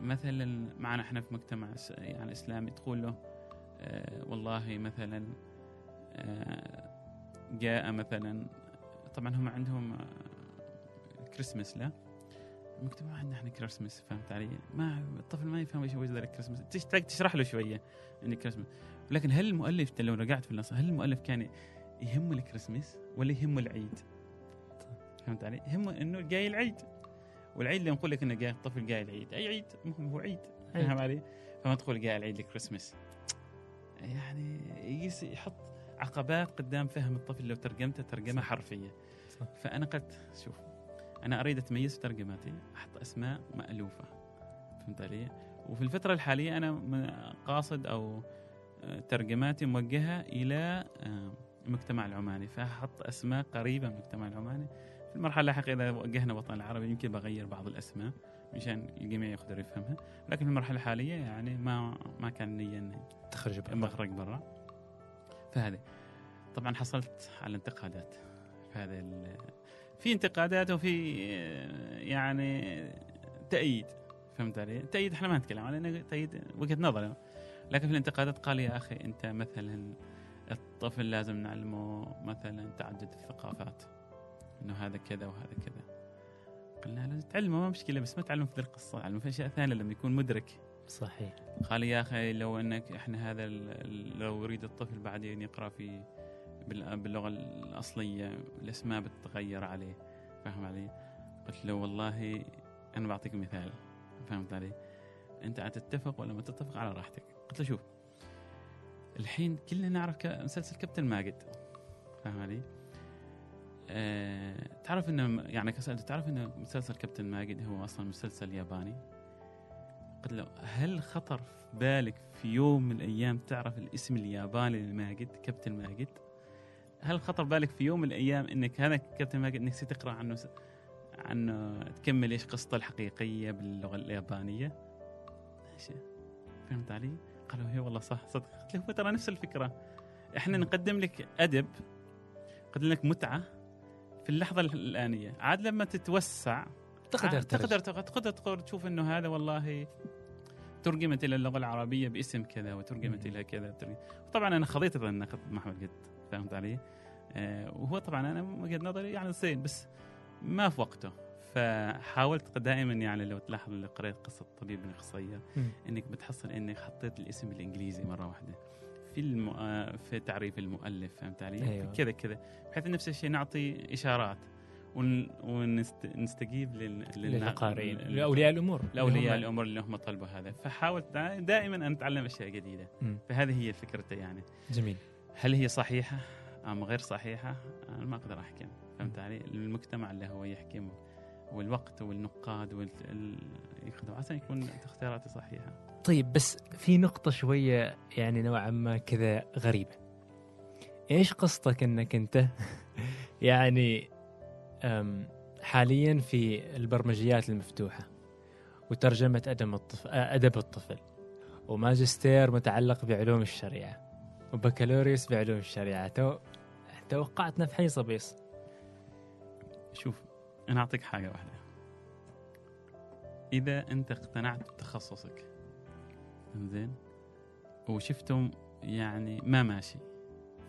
مثلا معنا إحنا في مجتمع يعني إسلامي تقول له آه والله مثلا آه جاء مثلا طبعا هم عندهم آه كريسمس لا المجتمع عندنا إحنا كريسمس فهمت علي؟ ما الطفل ما يفهم إيش هو الكريسماس تحتاج تشرح له شوية ان كريسماس لكن هل المؤلف لو رجعت في النص هل المؤلف كان يهمه الكريسماس ولا يهمه العيد؟ فهمت علي؟ يهمه إنه جاي العيد والعيد اللي نقول لك إنه جاي الطفل جاي العيد أي عيد مهم هو عيد فاهم علي؟ فما تقول جاي العيد الكريسماس يعني يحط عقبات قدام فهم الطفل لو ترجمته ترجمة حرفية. فأنا قلت شوف أنا أريد اتميز في ترجماتي أحط أسماء مألوفة. فهمت علي؟ وفي الفترة الحالية أنا قاصد أو آه، ترجماتي موجهة إلى آه، المجتمع العماني. فأحط أسماء قريبة من المجتمع العماني. في المرحلة اللاحقه إذا وجهنا وطن العربي يمكن بغير بعض الأسماء مشان الجميع يقدر يفهمها. لكن في المرحلة الحالية يعني ما ما كان نيه اني تخرج برا. مخرج برا. فهذه. طبعا حصلت على انتقادات. في هذا ال- في انتقادات وفي يعني تأييد. فهمت علي؟ تأييد إحنا ما نتكلم عنه تأييد وجهة نظر. لكن في الانتقادات قال يا أخي أنت مثلا الطفل لازم نعلمه مثلا تعدد الثقافات إنه هذا كذا وهذا كذا. قلنا له تعلمه ما مشكلة بس ما تعلمه في ذي القصة علمه في أشياء ثانية لما يكون مدرك. صحيح. قال يا أخي لو إنك إحنا هذا لو يريد الطفل بعدين يقرأ في باللغة الأصلية الاسماء بتتغير عليه فاهم علي؟ قلت له والله أنا بعطيك مثال فهمت علي؟ أنت تتفق ولا ما تتفق على راحتك قلت له شوف الحين كلنا نعرف مسلسل كابتن ماجد فاهم علي؟ أه تعرف إنه يعني كسألته تعرف إنه مسلسل كابتن ماجد هو أصلا مسلسل ياباني؟ قلت له هل خطر في بالك في يوم من الأيام تعرف الاسم الياباني لماجد كابتن ماجد؟ هل خطر بالك في يوم من الأيام إنك هذا كابتن ماجد إنك ستقرأ عنه س... عنه تكمل إيش قصته الحقيقية باللغة اليابانية؟ ماشي. فهمت علي؟ قالوا هي والله صح صدق. قلت له هو ترى نفس الفكرة. إحنا نقدم لك أدب نقدم لك متعة في اللحظة الآنية. عاد لما تتوسع تقدر تقدر تقدر تقدر, تقدر تشوف إنه هذا والله ترجمت إلى اللغة العربية باسم كذا وترجمت. إلى كذا. طبعا أنا خضيت النقد مع احمد قد فهمت علي؟ آه وهو طبعا أنا وجهة نظري يعني زين بس ما في وقته فحاولت دائما يعني لو تلاحظ اللي قريت قصة طبيب بن مم. إنك بتحصل انك حطيت الاسم الانجليزي مرة واحدة في الم... آه، في تعريف المؤلف فهمت علي؟ أيوة. كذا كذا بحيث نفس الشيء نعطي إشارات. ونستجيب لل... لأولياء الأمور. لأولياء الأمور اللي هم طلبوا هذا. فحاولت دا- دائما أن اتعلم أشياء جديدة. فهذه هي فكرته يعني. جميل. هل هي صحيحة أم غير صحيحة؟ أنا ما أقدر أحكم. فهمت علي؟ المجتمع اللي هو يحكم والوقت والنقاد وال... ال... يخدم. عشان يكون اختياراتي صحيحة. طيب بس في نقطة شوية يعني نوعا ما كذا غريبة. إيش قصتك إنك أنت [LAUGHS] يعني حاليا في البرمجيات المفتوحة وترجمة أدب الطفل أدب الطفل وماجستير متعلق بعلوم الشريعة وبكالوريوس بعلوم الشريعة تو توقعت نفحي صبيص شوف أنا أعطيك حاجة واحدة إذا أنت اقتنعت بتخصصك زين وشفتم يعني ما ماشي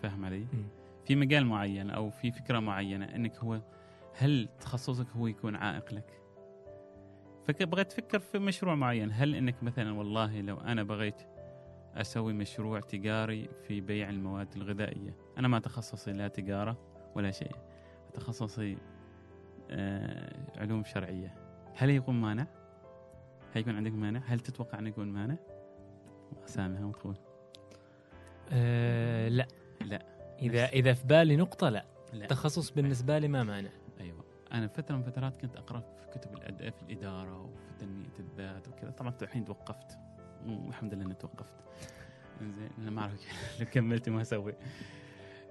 فاهم علي؟ مم. في مجال معين أو في فكرة معينة إنك هو هل تخصصك هو يكون عائق لك؟ فبغيت تفكر في مشروع معين، هل إنك مثلا والله لو أنا بغيت أسوي مشروع تجاري في بيع المواد الغذائية، أنا ما تخصصي لا تجارة ولا شيء. تخصصي آه علوم شرعية. هل يكون مانع؟ هل يكون عندك مانع؟ هل تتوقع انه يكون مانع؟ سامها وتقول أه لا لا. إذا إذا في بالي نقطة لا لا تخصص بالنسبة لي ما مانع أيوه. أنا فترة من فترات كنت أقرأ في كتب. في الإدارة وفي تنمية الذات وكذا. طبعا الحين توقفت. والحمد لله إني توقفت. زين أنا ما أعرف [LAUGHS] لو كملت ما أسوي.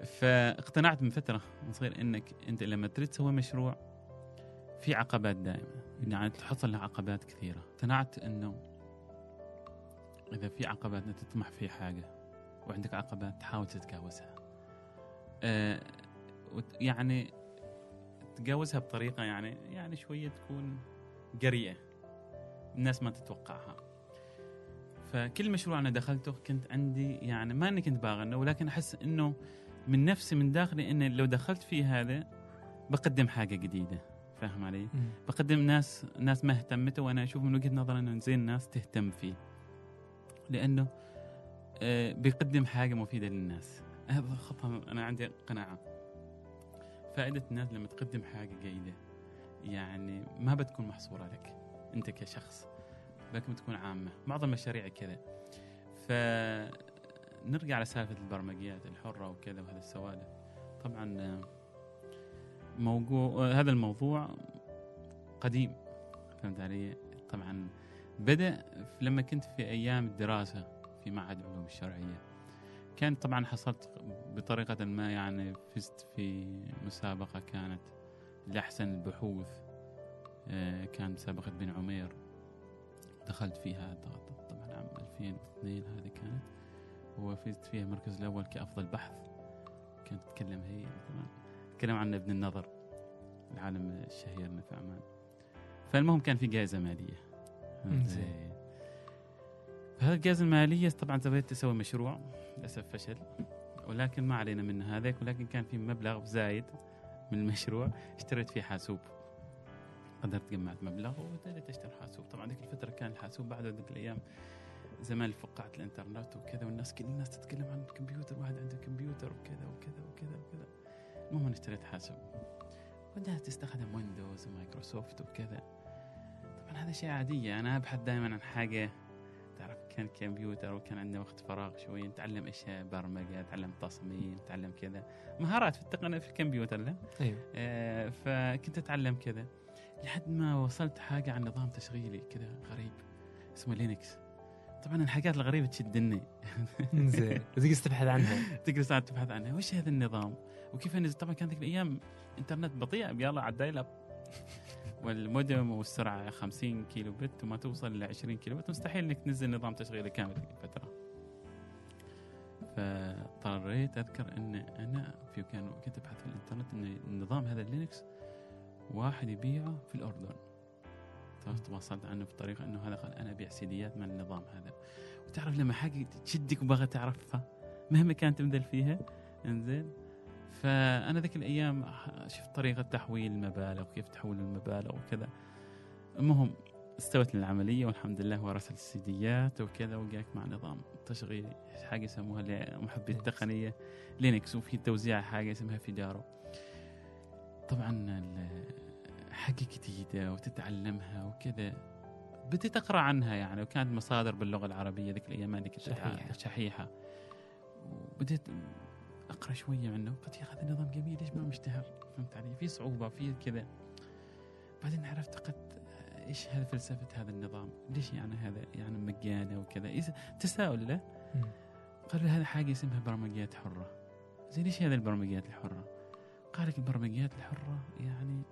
فاقتنعت من فترة من صغير إنك أنت لما تريد تسوي مشروع في عقبات دائما يعني تحصل له عقبات كثيرة. اقتنعت إنه إذا في عقبات تطمح في حاجة وعندك عقبات تحاول تتجاوزها. وت- يعني تتجاوزها بطريقة يعني يعني شوية تكون جريئه الناس ما تتوقعها. فكل مشروع أنا دخلته كنت عندي يعني ما إني كنت باغنه ولكن أحس إنه من نفسي من داخلي ان لو دخلت في هذا بقدم حاجة جديدة. فاهم علي؟ بقدم ناس ناس ما اهتمته وأنا أشوف من وجهة نظري إنه زين الناس تهتم فيه. لأنه آه، بيقدم حاجة مفيدة للناس. هذا خطا أنا عندي قناعة. فائدة الناس لما تقدم حاجة جيدة يعني ما بتكون محصورة لك أنت كشخص لكن بتكون عامة. معظم مشاريع كذا. فنرجع لسالفة البرمجيات الحرة وكذا وهذا السوالف. طبعا موضوع هذا الموضوع قديم فهمت علي؟ طبعا بدأ لما كنت في أيام الدراسة في معهد علوم الشرعية. كان طبعا حصلت بطريقة ما يعني فزت في مسابقة كانت لأحسن البحوث آه، كان مسابقة بن عمير. دخلت فيها طبعا عام 2002 هذه كانت وفزت فيها المركز الأول كأفضل بحث. كانت تتكلم هي طبعا تتكلم عن ابن النظر العالم الشهير في عمان فالمهم كان في جائزة مالية. زين الجائزة المالية طبعا سويت أسوي مشروع للأسف فشل. ولكن ما علينا من هذاك ولكن كان في مبلغ زايد من المشروع اشتريت فيه حاسوب. قدرت جمعت مبلغ وابتديت أشتري حاسوب. طبعا ذيك الفترة كان الحاسوب بعد ذيك الأيام زمان فقاعة الإنترنت وكذا والناس كل الناس تتكلم عن الكمبيوتر واحد عنده كمبيوتر وكذا وكذا وكذا وكذا. المهم أنا اشتريت حاسوب. بدأت تستخدم Windows و Microsoft وكذا. طبعا هذا شيء عادية أنا أبحث دائما عن حاجة كان كمبيوتر وكان عندنا وقت فراغ شوي نتعلم أشياء برمجة نتعلم تصميم نتعلم كذا. مهارات في التقنية في الكمبيوتر لا؟ أيوه. آه فكنت أتعلم كذا. لحد ما وصلت حاجة عن نظام تشغيلي كذا غريب اسمه Linux. طبعا الحاجات الغريبة تشدني. [LAUGHS] زين. تجلس تبحث عنها؟ [LAUGHS] تجلس تبحث عنها. وش هذا النظام؟ وكيف طبعا كان ذيك الأيام إنترنت بطيء يلا على ال dial-up وال modem والسرعة 50 كيلو بت وما توصل ل 20 كيلو بت. مستحيل إنك تنزل نظام تشغيلي كامل في الفترة فاضطريت أذكر إن أنا في كان كنت أبحث في الإنترنت إن النظام هذا Linux واحد يبيعه في الأردن. تواصلت عنه بطريقه إنه هذا قال أنا أبيع سيديات من النظام هذا. وتعرف لما حاجة تشدك وبغى تعرفها مهما كانت تبذل فيها؟ إنزين. فأنا ذيك الأيام شفت طريقة تحويل المبالغ وكيف تحول المبالغ وكذا. المهم استوت العملية والحمد لله ورث السيديات وكذا وجاك مع نظام تشغيل حاجة يسموها لمحبي التقنية Linux وفي توزيع حاجة اسمها Fedora. طبعا حاجة جديدة وتتعلمها وكذا. بديت تقرا عنها يعني وكانت مصادر باللغة العربية ذيك الأيام هذيك شحيحة. شحيحة. وبديت أقرأ شوية عنه. قلت يا أخي هذا نظام جميل ليش ما مشتهر؟ فهمت علي؟ في صعوبة في كذا. بعدين عرفت قد إيش هذا فلسفه هذا النظام؟ ليش يعني هذا؟ يعني مجاني وكذا. تساؤل له؟ قال لي هذا حاجة اسمها برمجيات حرة. زي ليش هذا البرمجيات الحرة؟ قال لك البرمجيات الحرة يعني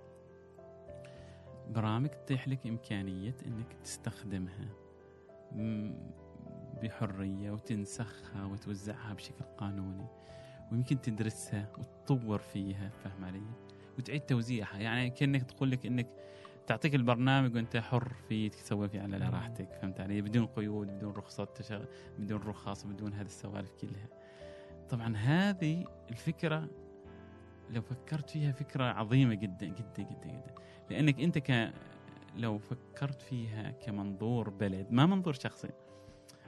برامج تتيح لك إمكانية أنك تستخدمها بحرية وتنسخها وتوزعها بشكل قانوني. ويمكن تدرسها وتطور فيها فهم علي؟ وتعيد توزيعها. يعني كأنك تقول لك أنك تعطيك البرنامج وأنت حر فيه تسوي فيه على راحتك فهمت علي؟ بدون قيود بدون رخصات تشغ... بدون رخص بدون هذه السوالف كلها. طبعا هذه الفكرة لو فكرت فيها فكرة عظيمة جدا جدا جدا جدا. لأنك أنت ك لو فكرت فيها كمنظور بلد ما منظور شخصي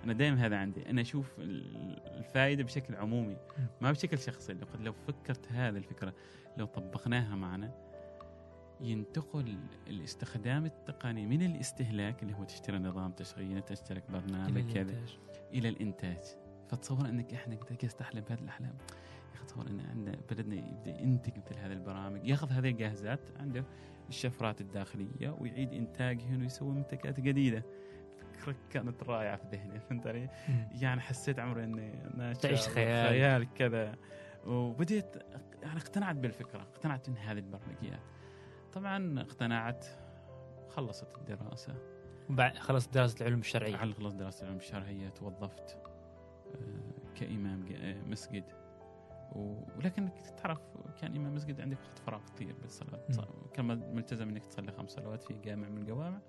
أنا دائما هذا عندي. أنا أشوف الفائدة بشكل عمومي ما بشكل شخصي. لقد لو فكرت هذه الفكرة لو طبقناها معنا ينتقل الاستخدام التقني من الاستهلاك اللي هو تشتري نظام تشغيل تشترك برنامج كذا إلى الإنتاج. فتصور أنك إحنا جالس تحلم بهذه الأحلام. تصور أن عندنا بلدنا يبدأ ينتج مثل هذه البرامج يأخذ هذه الجاهزات عنده الشفرات الداخلية ويعيد إنتاجهن ويسوي منتجات جديدة. فكرة كانت رائعة في ذهني فهمت علي؟ يعني حسيت عمري إني تعيش خيال. خيال كذا. وبديت يعني اقتنعت بالفكرة اقتنعت إن هذه البرمجيات. طبعا اقتنعت خلصت الدراسة. بعد خلصت دراسة العلوم الشرعية. خلصت دراسة العلوم الشرعية توظفت آه، كإمام آه، مسجد. ولكن تعرف كان إمام مسجد عندك وقت فراغ كثير بالصلاة. كان ملتزم إنك تصلي خمس صلوات في جامع من الجوامع.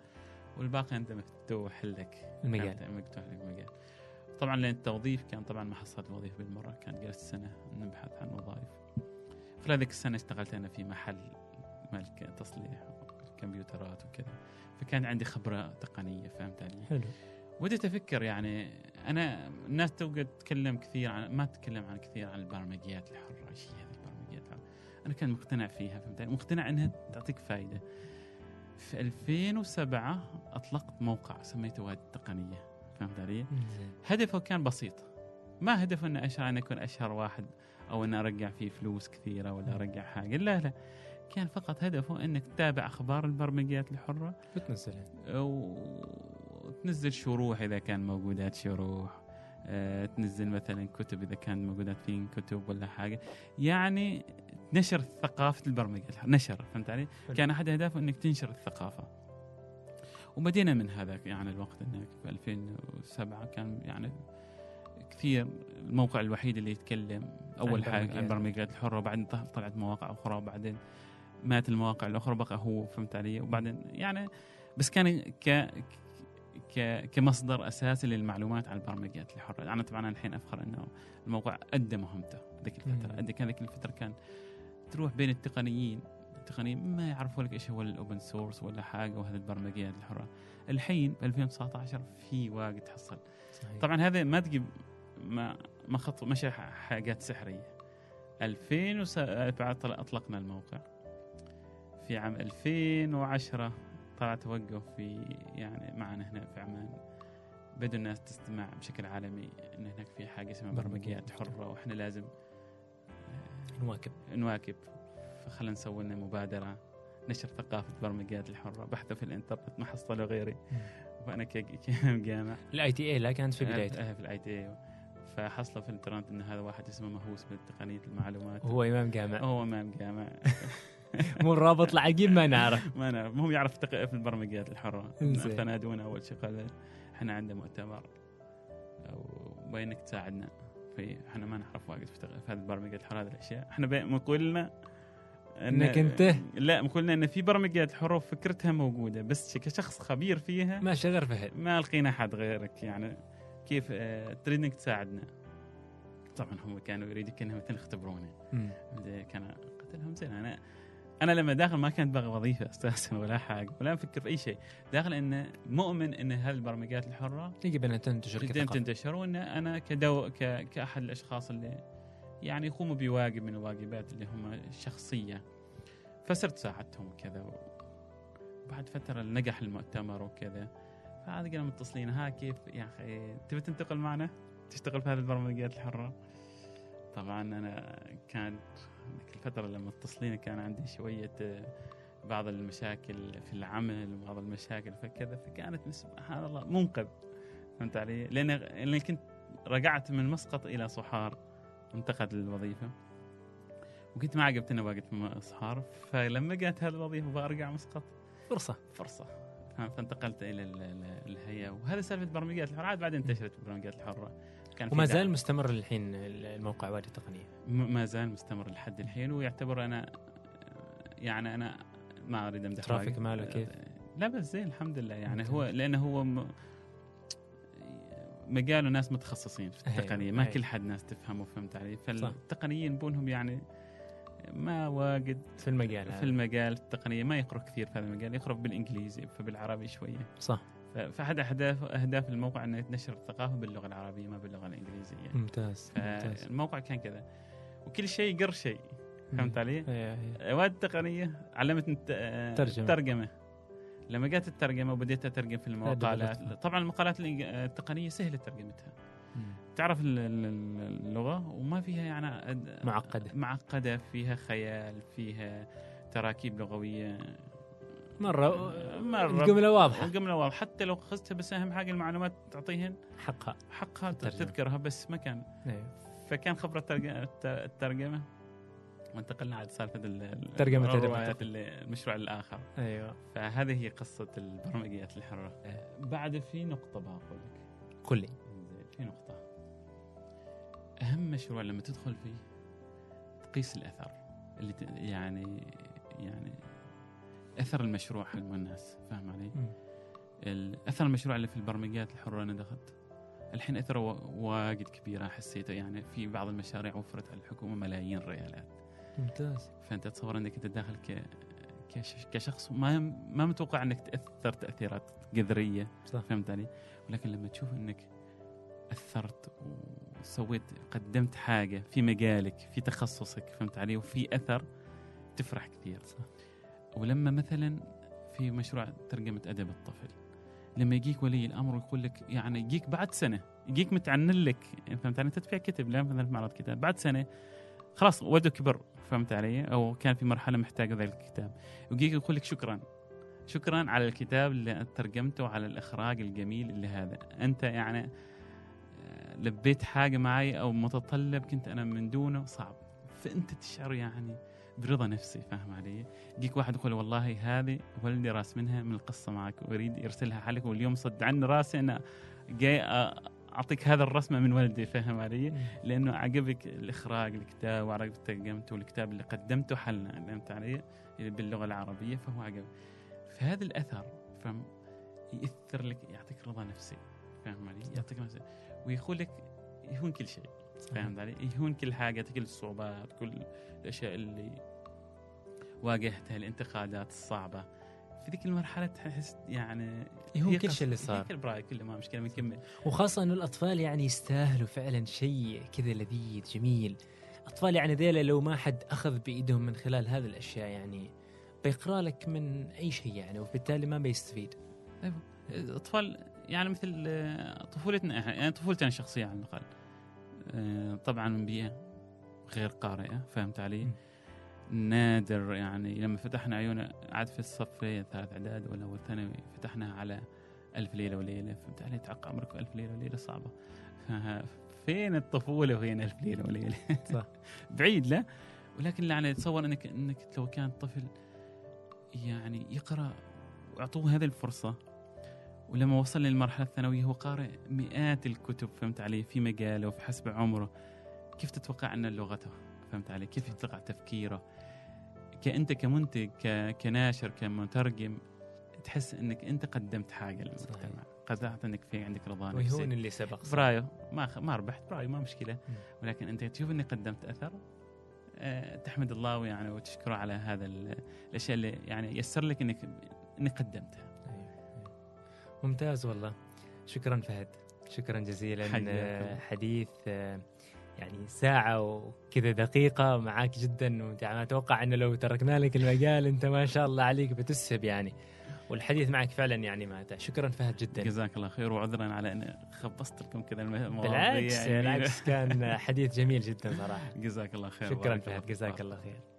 والباقي انت مفتوح لك المجال. مفتوح لك المجال طبعا لأن التوظيف كان طبعا ما حصلت وظيفة بالمرة كان جلست سنة نبحث عن وظائف. خلال ذيك السنة اشتغلت أنا في محل ملك تصليح كمبيوترات وكذا. فكان عندي خبرة تقنية فهمت علي؟ حلو. بديت أفكر يعني أنا الناس توقع تتكلم كثير عن ما تتكلم عن كثير عن البرمجيات الحرة إيش هي هذه البرمجيات. الحره أنا كان مقتنع فيها فهمت مقتنع إنها تعطيك فائده في 2007 أطلقت موقع سميته وادي التقنية فهمت علي؟ هدفه كان بسيط. ما هدفه إنه اشهر ان أكون أشهر واحد أو ان أرجع فيه فلوس كثيرة ولا أرجع حاجة لا لا. كان فقط هدفه إنك تتابع أخبار البرمجيات الحرة. وتنزلها. وتنزل شروح إذا كان موجودات شروح. آه، تنزل مثلا كتب إذا كان موجودات في كتب ولا حاجة. يعني نشر ثقافة البرمجة نشر فهمت علي؟ حلو. كان أحد أهدافه إنك تنشر الثقافة وبدينا من هذا يعني الوقت انك في 2007 كان يعني كثير الموقع الوحيد اللي يتكلم أول حاجة عن البرمجيات. البرمجيات الحره وبعدين طل- طلعت مواقع أخرى وبعدين مات المواقع الأخرى بقى هو فهمت علي وبعدين يعني بس كان ك ك كمصدر أساسي للمعلومات عن البرمجيات الحره أنا طبعا الحين أفخر إنه الموقع ادى مهمته ذيك الفترة. ادى كان ذيك الفترة كان تروح بين التقنيين. التقنيين ما يعرفوا لك إيش هو ال open source ولا حاجة وهذه البرمجيات الحرة. الحين ب 2019 في واجد تحصل. صحيح. طبعا هذا ما تجيب ما ما خط مش حاجات سحرية. 2007 طلع- أطلقنا الموقع. في عام 2010 طلع توقف في يعني معنا هنا في عمان. بدوا الناس تستمع بشكل عالمي إن هناك في حاجة اسمها برمجيات حرة وإحنا لازم نواكب. نواكب. فخلنا نسوي لنا مبادرة نشر ثقافة البرمجيات الحرة بحثوا في الإنترنت ما حصلوا غيري. وأنا ك- كجامع ال ITA لا كانت في بدايته آه، في ال IT فحصلوا في الإنترنت إن هذا واحد اسمه مهووس بتقنيه المعلومات. هو إمام جامع هو إمام جامع [LAUGHS] مو الرابط العقيم ما نعرف. [LAUGHS] ما نعرف. المهم يعرف في البرمجيات الحرة. فنادونا أول شيء قال إحنا عندنا مؤتمر. وبينك تساعدنا. في إحنا ما نعرف واجد في, في هذه البرمجيات الحره هذه الأشياء. إحنا مقولنا إن- إنك أنت؟ لا مقولنا إن في برمجيات حره فكرتها موجودة بس كشخص خبير فيها ما شغر فهد ما لقينا أحد غيرك يعني كيف آه، تريد إنك تساعدنا؟ طبعا هم كانوا يريدوا كأنهم مثل يختبروني. كان قلت لهم زين. أنا أنا لما داخل ما كنت بغى وظيفة أساسا [LAUGHS] ولا حاجة ولا أفكر في أي شيء. داخل انه مؤمن إن هالبرمجيات الحرة يجب ان تنتشر جدا. تنتشر وإن أنا كدو ك... كأحد الأشخاص اللي يعني يقوموا بواجب من الواجبات اللي هم الشخصيه فصرت ساعدتهم وكذا بعد فترة نجح المؤتمر وكذا. فعاد قالوا متصلين ها كيف؟ يا أخي تبي تنتقل معنا؟ تشتغل في هذه البرمجيات الحرة؟ طبعا أنا كانت ذيك الفترة لما اتصلين كان عندي شوية آه، بعض المشاكل في العمل وبعض المشاكل فكذا فكانت سبحان الله منقذ. فهمت علي؟ لأن لأن كنت رجعت من مسقط إلى صحار أنتقد الوظيفة. وكنت ما عجبت إني واقف في صحار. فلما جات هذه الوظيفة برجع مسقط فرصة. فرصة. فهم- فانتقلت إلى ال- ال- الهيئة. وهذا سالفة برمجيات الحرة. عاد بعدين انتشرت البرمجيات الحرة. كان وما. زال مستمر الحين الموقع وادي التقنية م- ما زال مستمر لحد الحين ويعتبر أنا يعني أنا ما أريد امدح ترافيك. ماله كيف؟ لا بس زين الحمد لله يعني ممتاز. هو لأنه هو م... مجاله ناس متخصصين في التقنية ما. كل حد ناس تفهمه فهمت علي فالتقنيين بونهم يعني ما واجد في المجال في هذا المجال التقنية ما يقروا كثير في هذا المجال يقروا بالإنجليزي فبالعربي شوية صح فاحد اهداف أهداف الموقع انه ينشر الثقافة باللغة العربية ما باللغة الإنجليزية ممتاز ممتاز فالموقع كان كذا وكل شيء قر شيء فهمت علي؟ إيه، إيه. مواد التقنيه علمتني الت- ترجمة. الترجمة لما جت الترجمة وبديت أترجم في المقالات. طبعا المقالات التقنية سهلة ترجمتها. تعرف ال- ال- اللغة وما فيها يعني معقدة. معقدة فيها خيال فيها تراكيب لغوية مرة مرة. الجملة واضحة. الجملة واضحة. حتى لو أخذتها بس أهم حاجة المعلومات تعطيهن. حقها. حقها. تذكرها بس ما كان. أيوه. فكان خبرة الترج- الت- الترجمة. وانتقلنا على سالفه ال- ال- ترجمة الروايات المشروع الآخر. أيوه. فهذه هي قصة البرمجيات الحرة. بعد في نقطة بقول لك كلي زين، في نقطة. أهم مشروع لما تدخل فيه تقيس الأثر. اللي يعني يعني أثر المشروع حق الناس فاهم علي؟ الاثر المشروع اللي في البرمجيات الحره أنا دخلت الحين أثره وا- واجد كبيره حسيته يعني في بعض المشاريع وفرت على الحكومة ملايين الريالات ممتاز فأنت تصور إنك أنت داخل ك كش- كشخص ما ما متوقع إنك تأثر تأثيرات جذريه صح. فهمت علي؟ ولكن لما تشوف إنك أثرت وسويت قدمت حاجة في مجالك في تخصصك فهمت علي؟ وفي أثر تفرح كثير صح. ولما مثلا في مشروع ترجمة أدب الطفل لما يجيك ولي الأمر ويقول لك يعني يجيك بعد سنة يجيك متعنن لك فهمت علي؟ تدفع كتب لا مثلا في معرض كتاب بعد سنة خلاص ولده كبر فهمت علي؟ أو كان في مرحلة محتاجة ذلك الكتاب ويجيك يقول لك شكرا شكرا على الكتاب اللي ترجمته على الإخراج الجميل اللي هذا أنت يعني آه، لبيت حاجة معي أو متطلب كنت أنا من دونه صعب فأنت تشعر يعني برضا نفسي فاهم علي؟ يجيك واحد يقول والله هذه ولدي راس منها من القصة معك ويريد يرسلها حالك واليوم صد عن راسي أنا جاي أعطيك هذا الرسمة من ولدي فاهم علي؟ لأنه عجبك الإخراج الكتاب وعجبك ترجمته الكتاب اللي قدمته حلنا فهمت علي؟ باللغة العربية فهو عجب فهذا الأثر فهم يأثر لك يعطيك رضا نفسي فاهم علي؟ يعطيك نفسي ويقول لك يهون كل شيء فهمت علي؟ يهون كل حاجة كل الصعوبات كل الأشياء اللي واجهتها الانتقادات الصعبة. في ذيك المرحلة تحس يعني هو كل شيء اللي صار. كل براي كله ما مشكلة بنكمل وخاصة إنه الأطفال يعني يستاهلوا فعلا شيء كذا لذيذ جميل. أطفال يعني ذيلا لو ما حد أخذ بإيدهم من خلال هذه الأشياء يعني بيقرأ لك من أي شيء يعني وبالتالي ما بيستفيد. طيب، أطفال يعني مثل طفولتنا يعني طفولتنا الشخصيه على الأقل. آه، طبعا من بيئة غير قارئة فهمت علي؟ م. نادر يعني لما فتحنا عيونا عاد في الصف ثالث إعداد ولا أول ثانوي فتحناها على ألف ليلة وليلة فهمت علي؟ تعق عمرك ألف ليلة وليلة صعبة. فين الطفولة وين ألف ليلة وليلة؟ صح. [LAUGHS] بعيد لا؟ ولكن يعني تصور إنك إنك لو كان طفل يعني يقرأ وأعطوه هذه الفرصة ولما وصل للمرحلة الثانوية هو قارئ مئات الكتب فهمت علي؟ في مجاله وفي حسب عمره. كيف تتوقع أن لغته فهمت علي؟ كيف يتوقع تفكيره؟ كأنت كمنتج كناشر كمترجم تحس إنك أنت قدمت حاجة للمجتمع قدرت إنك في عندك رضا نفسي. ويهون اللي سبق برايو ما خ... ما ربحت برايو ما مشكلة. ولكن أنت تشوف اني قدمت أثر أه تحمد الله ويعني وتشكره على هذا الأشياء اللي يعني يسر لك إنك إنك قدمتها. أيوه. أيوه. ممتاز والله. شكرا فهد. شكرا جزيلا حديث آه، يعني ساعة وكذا دقيقة. معاك جدا وأنا أتوقع أنه لو تركنا لك المجال أنت ما شاء الله عليك بتسهب يعني. والحديث معك فعلا يعني مات شكرا فهد جدا. جزاك الله خير وعذرا على اني خبصت لكم كذا المواضيع بالعكس يعني. بالعكس كان حديث جميل جدا صراحة. جزاك الله خير. شكرا فهد جزاك الله خير.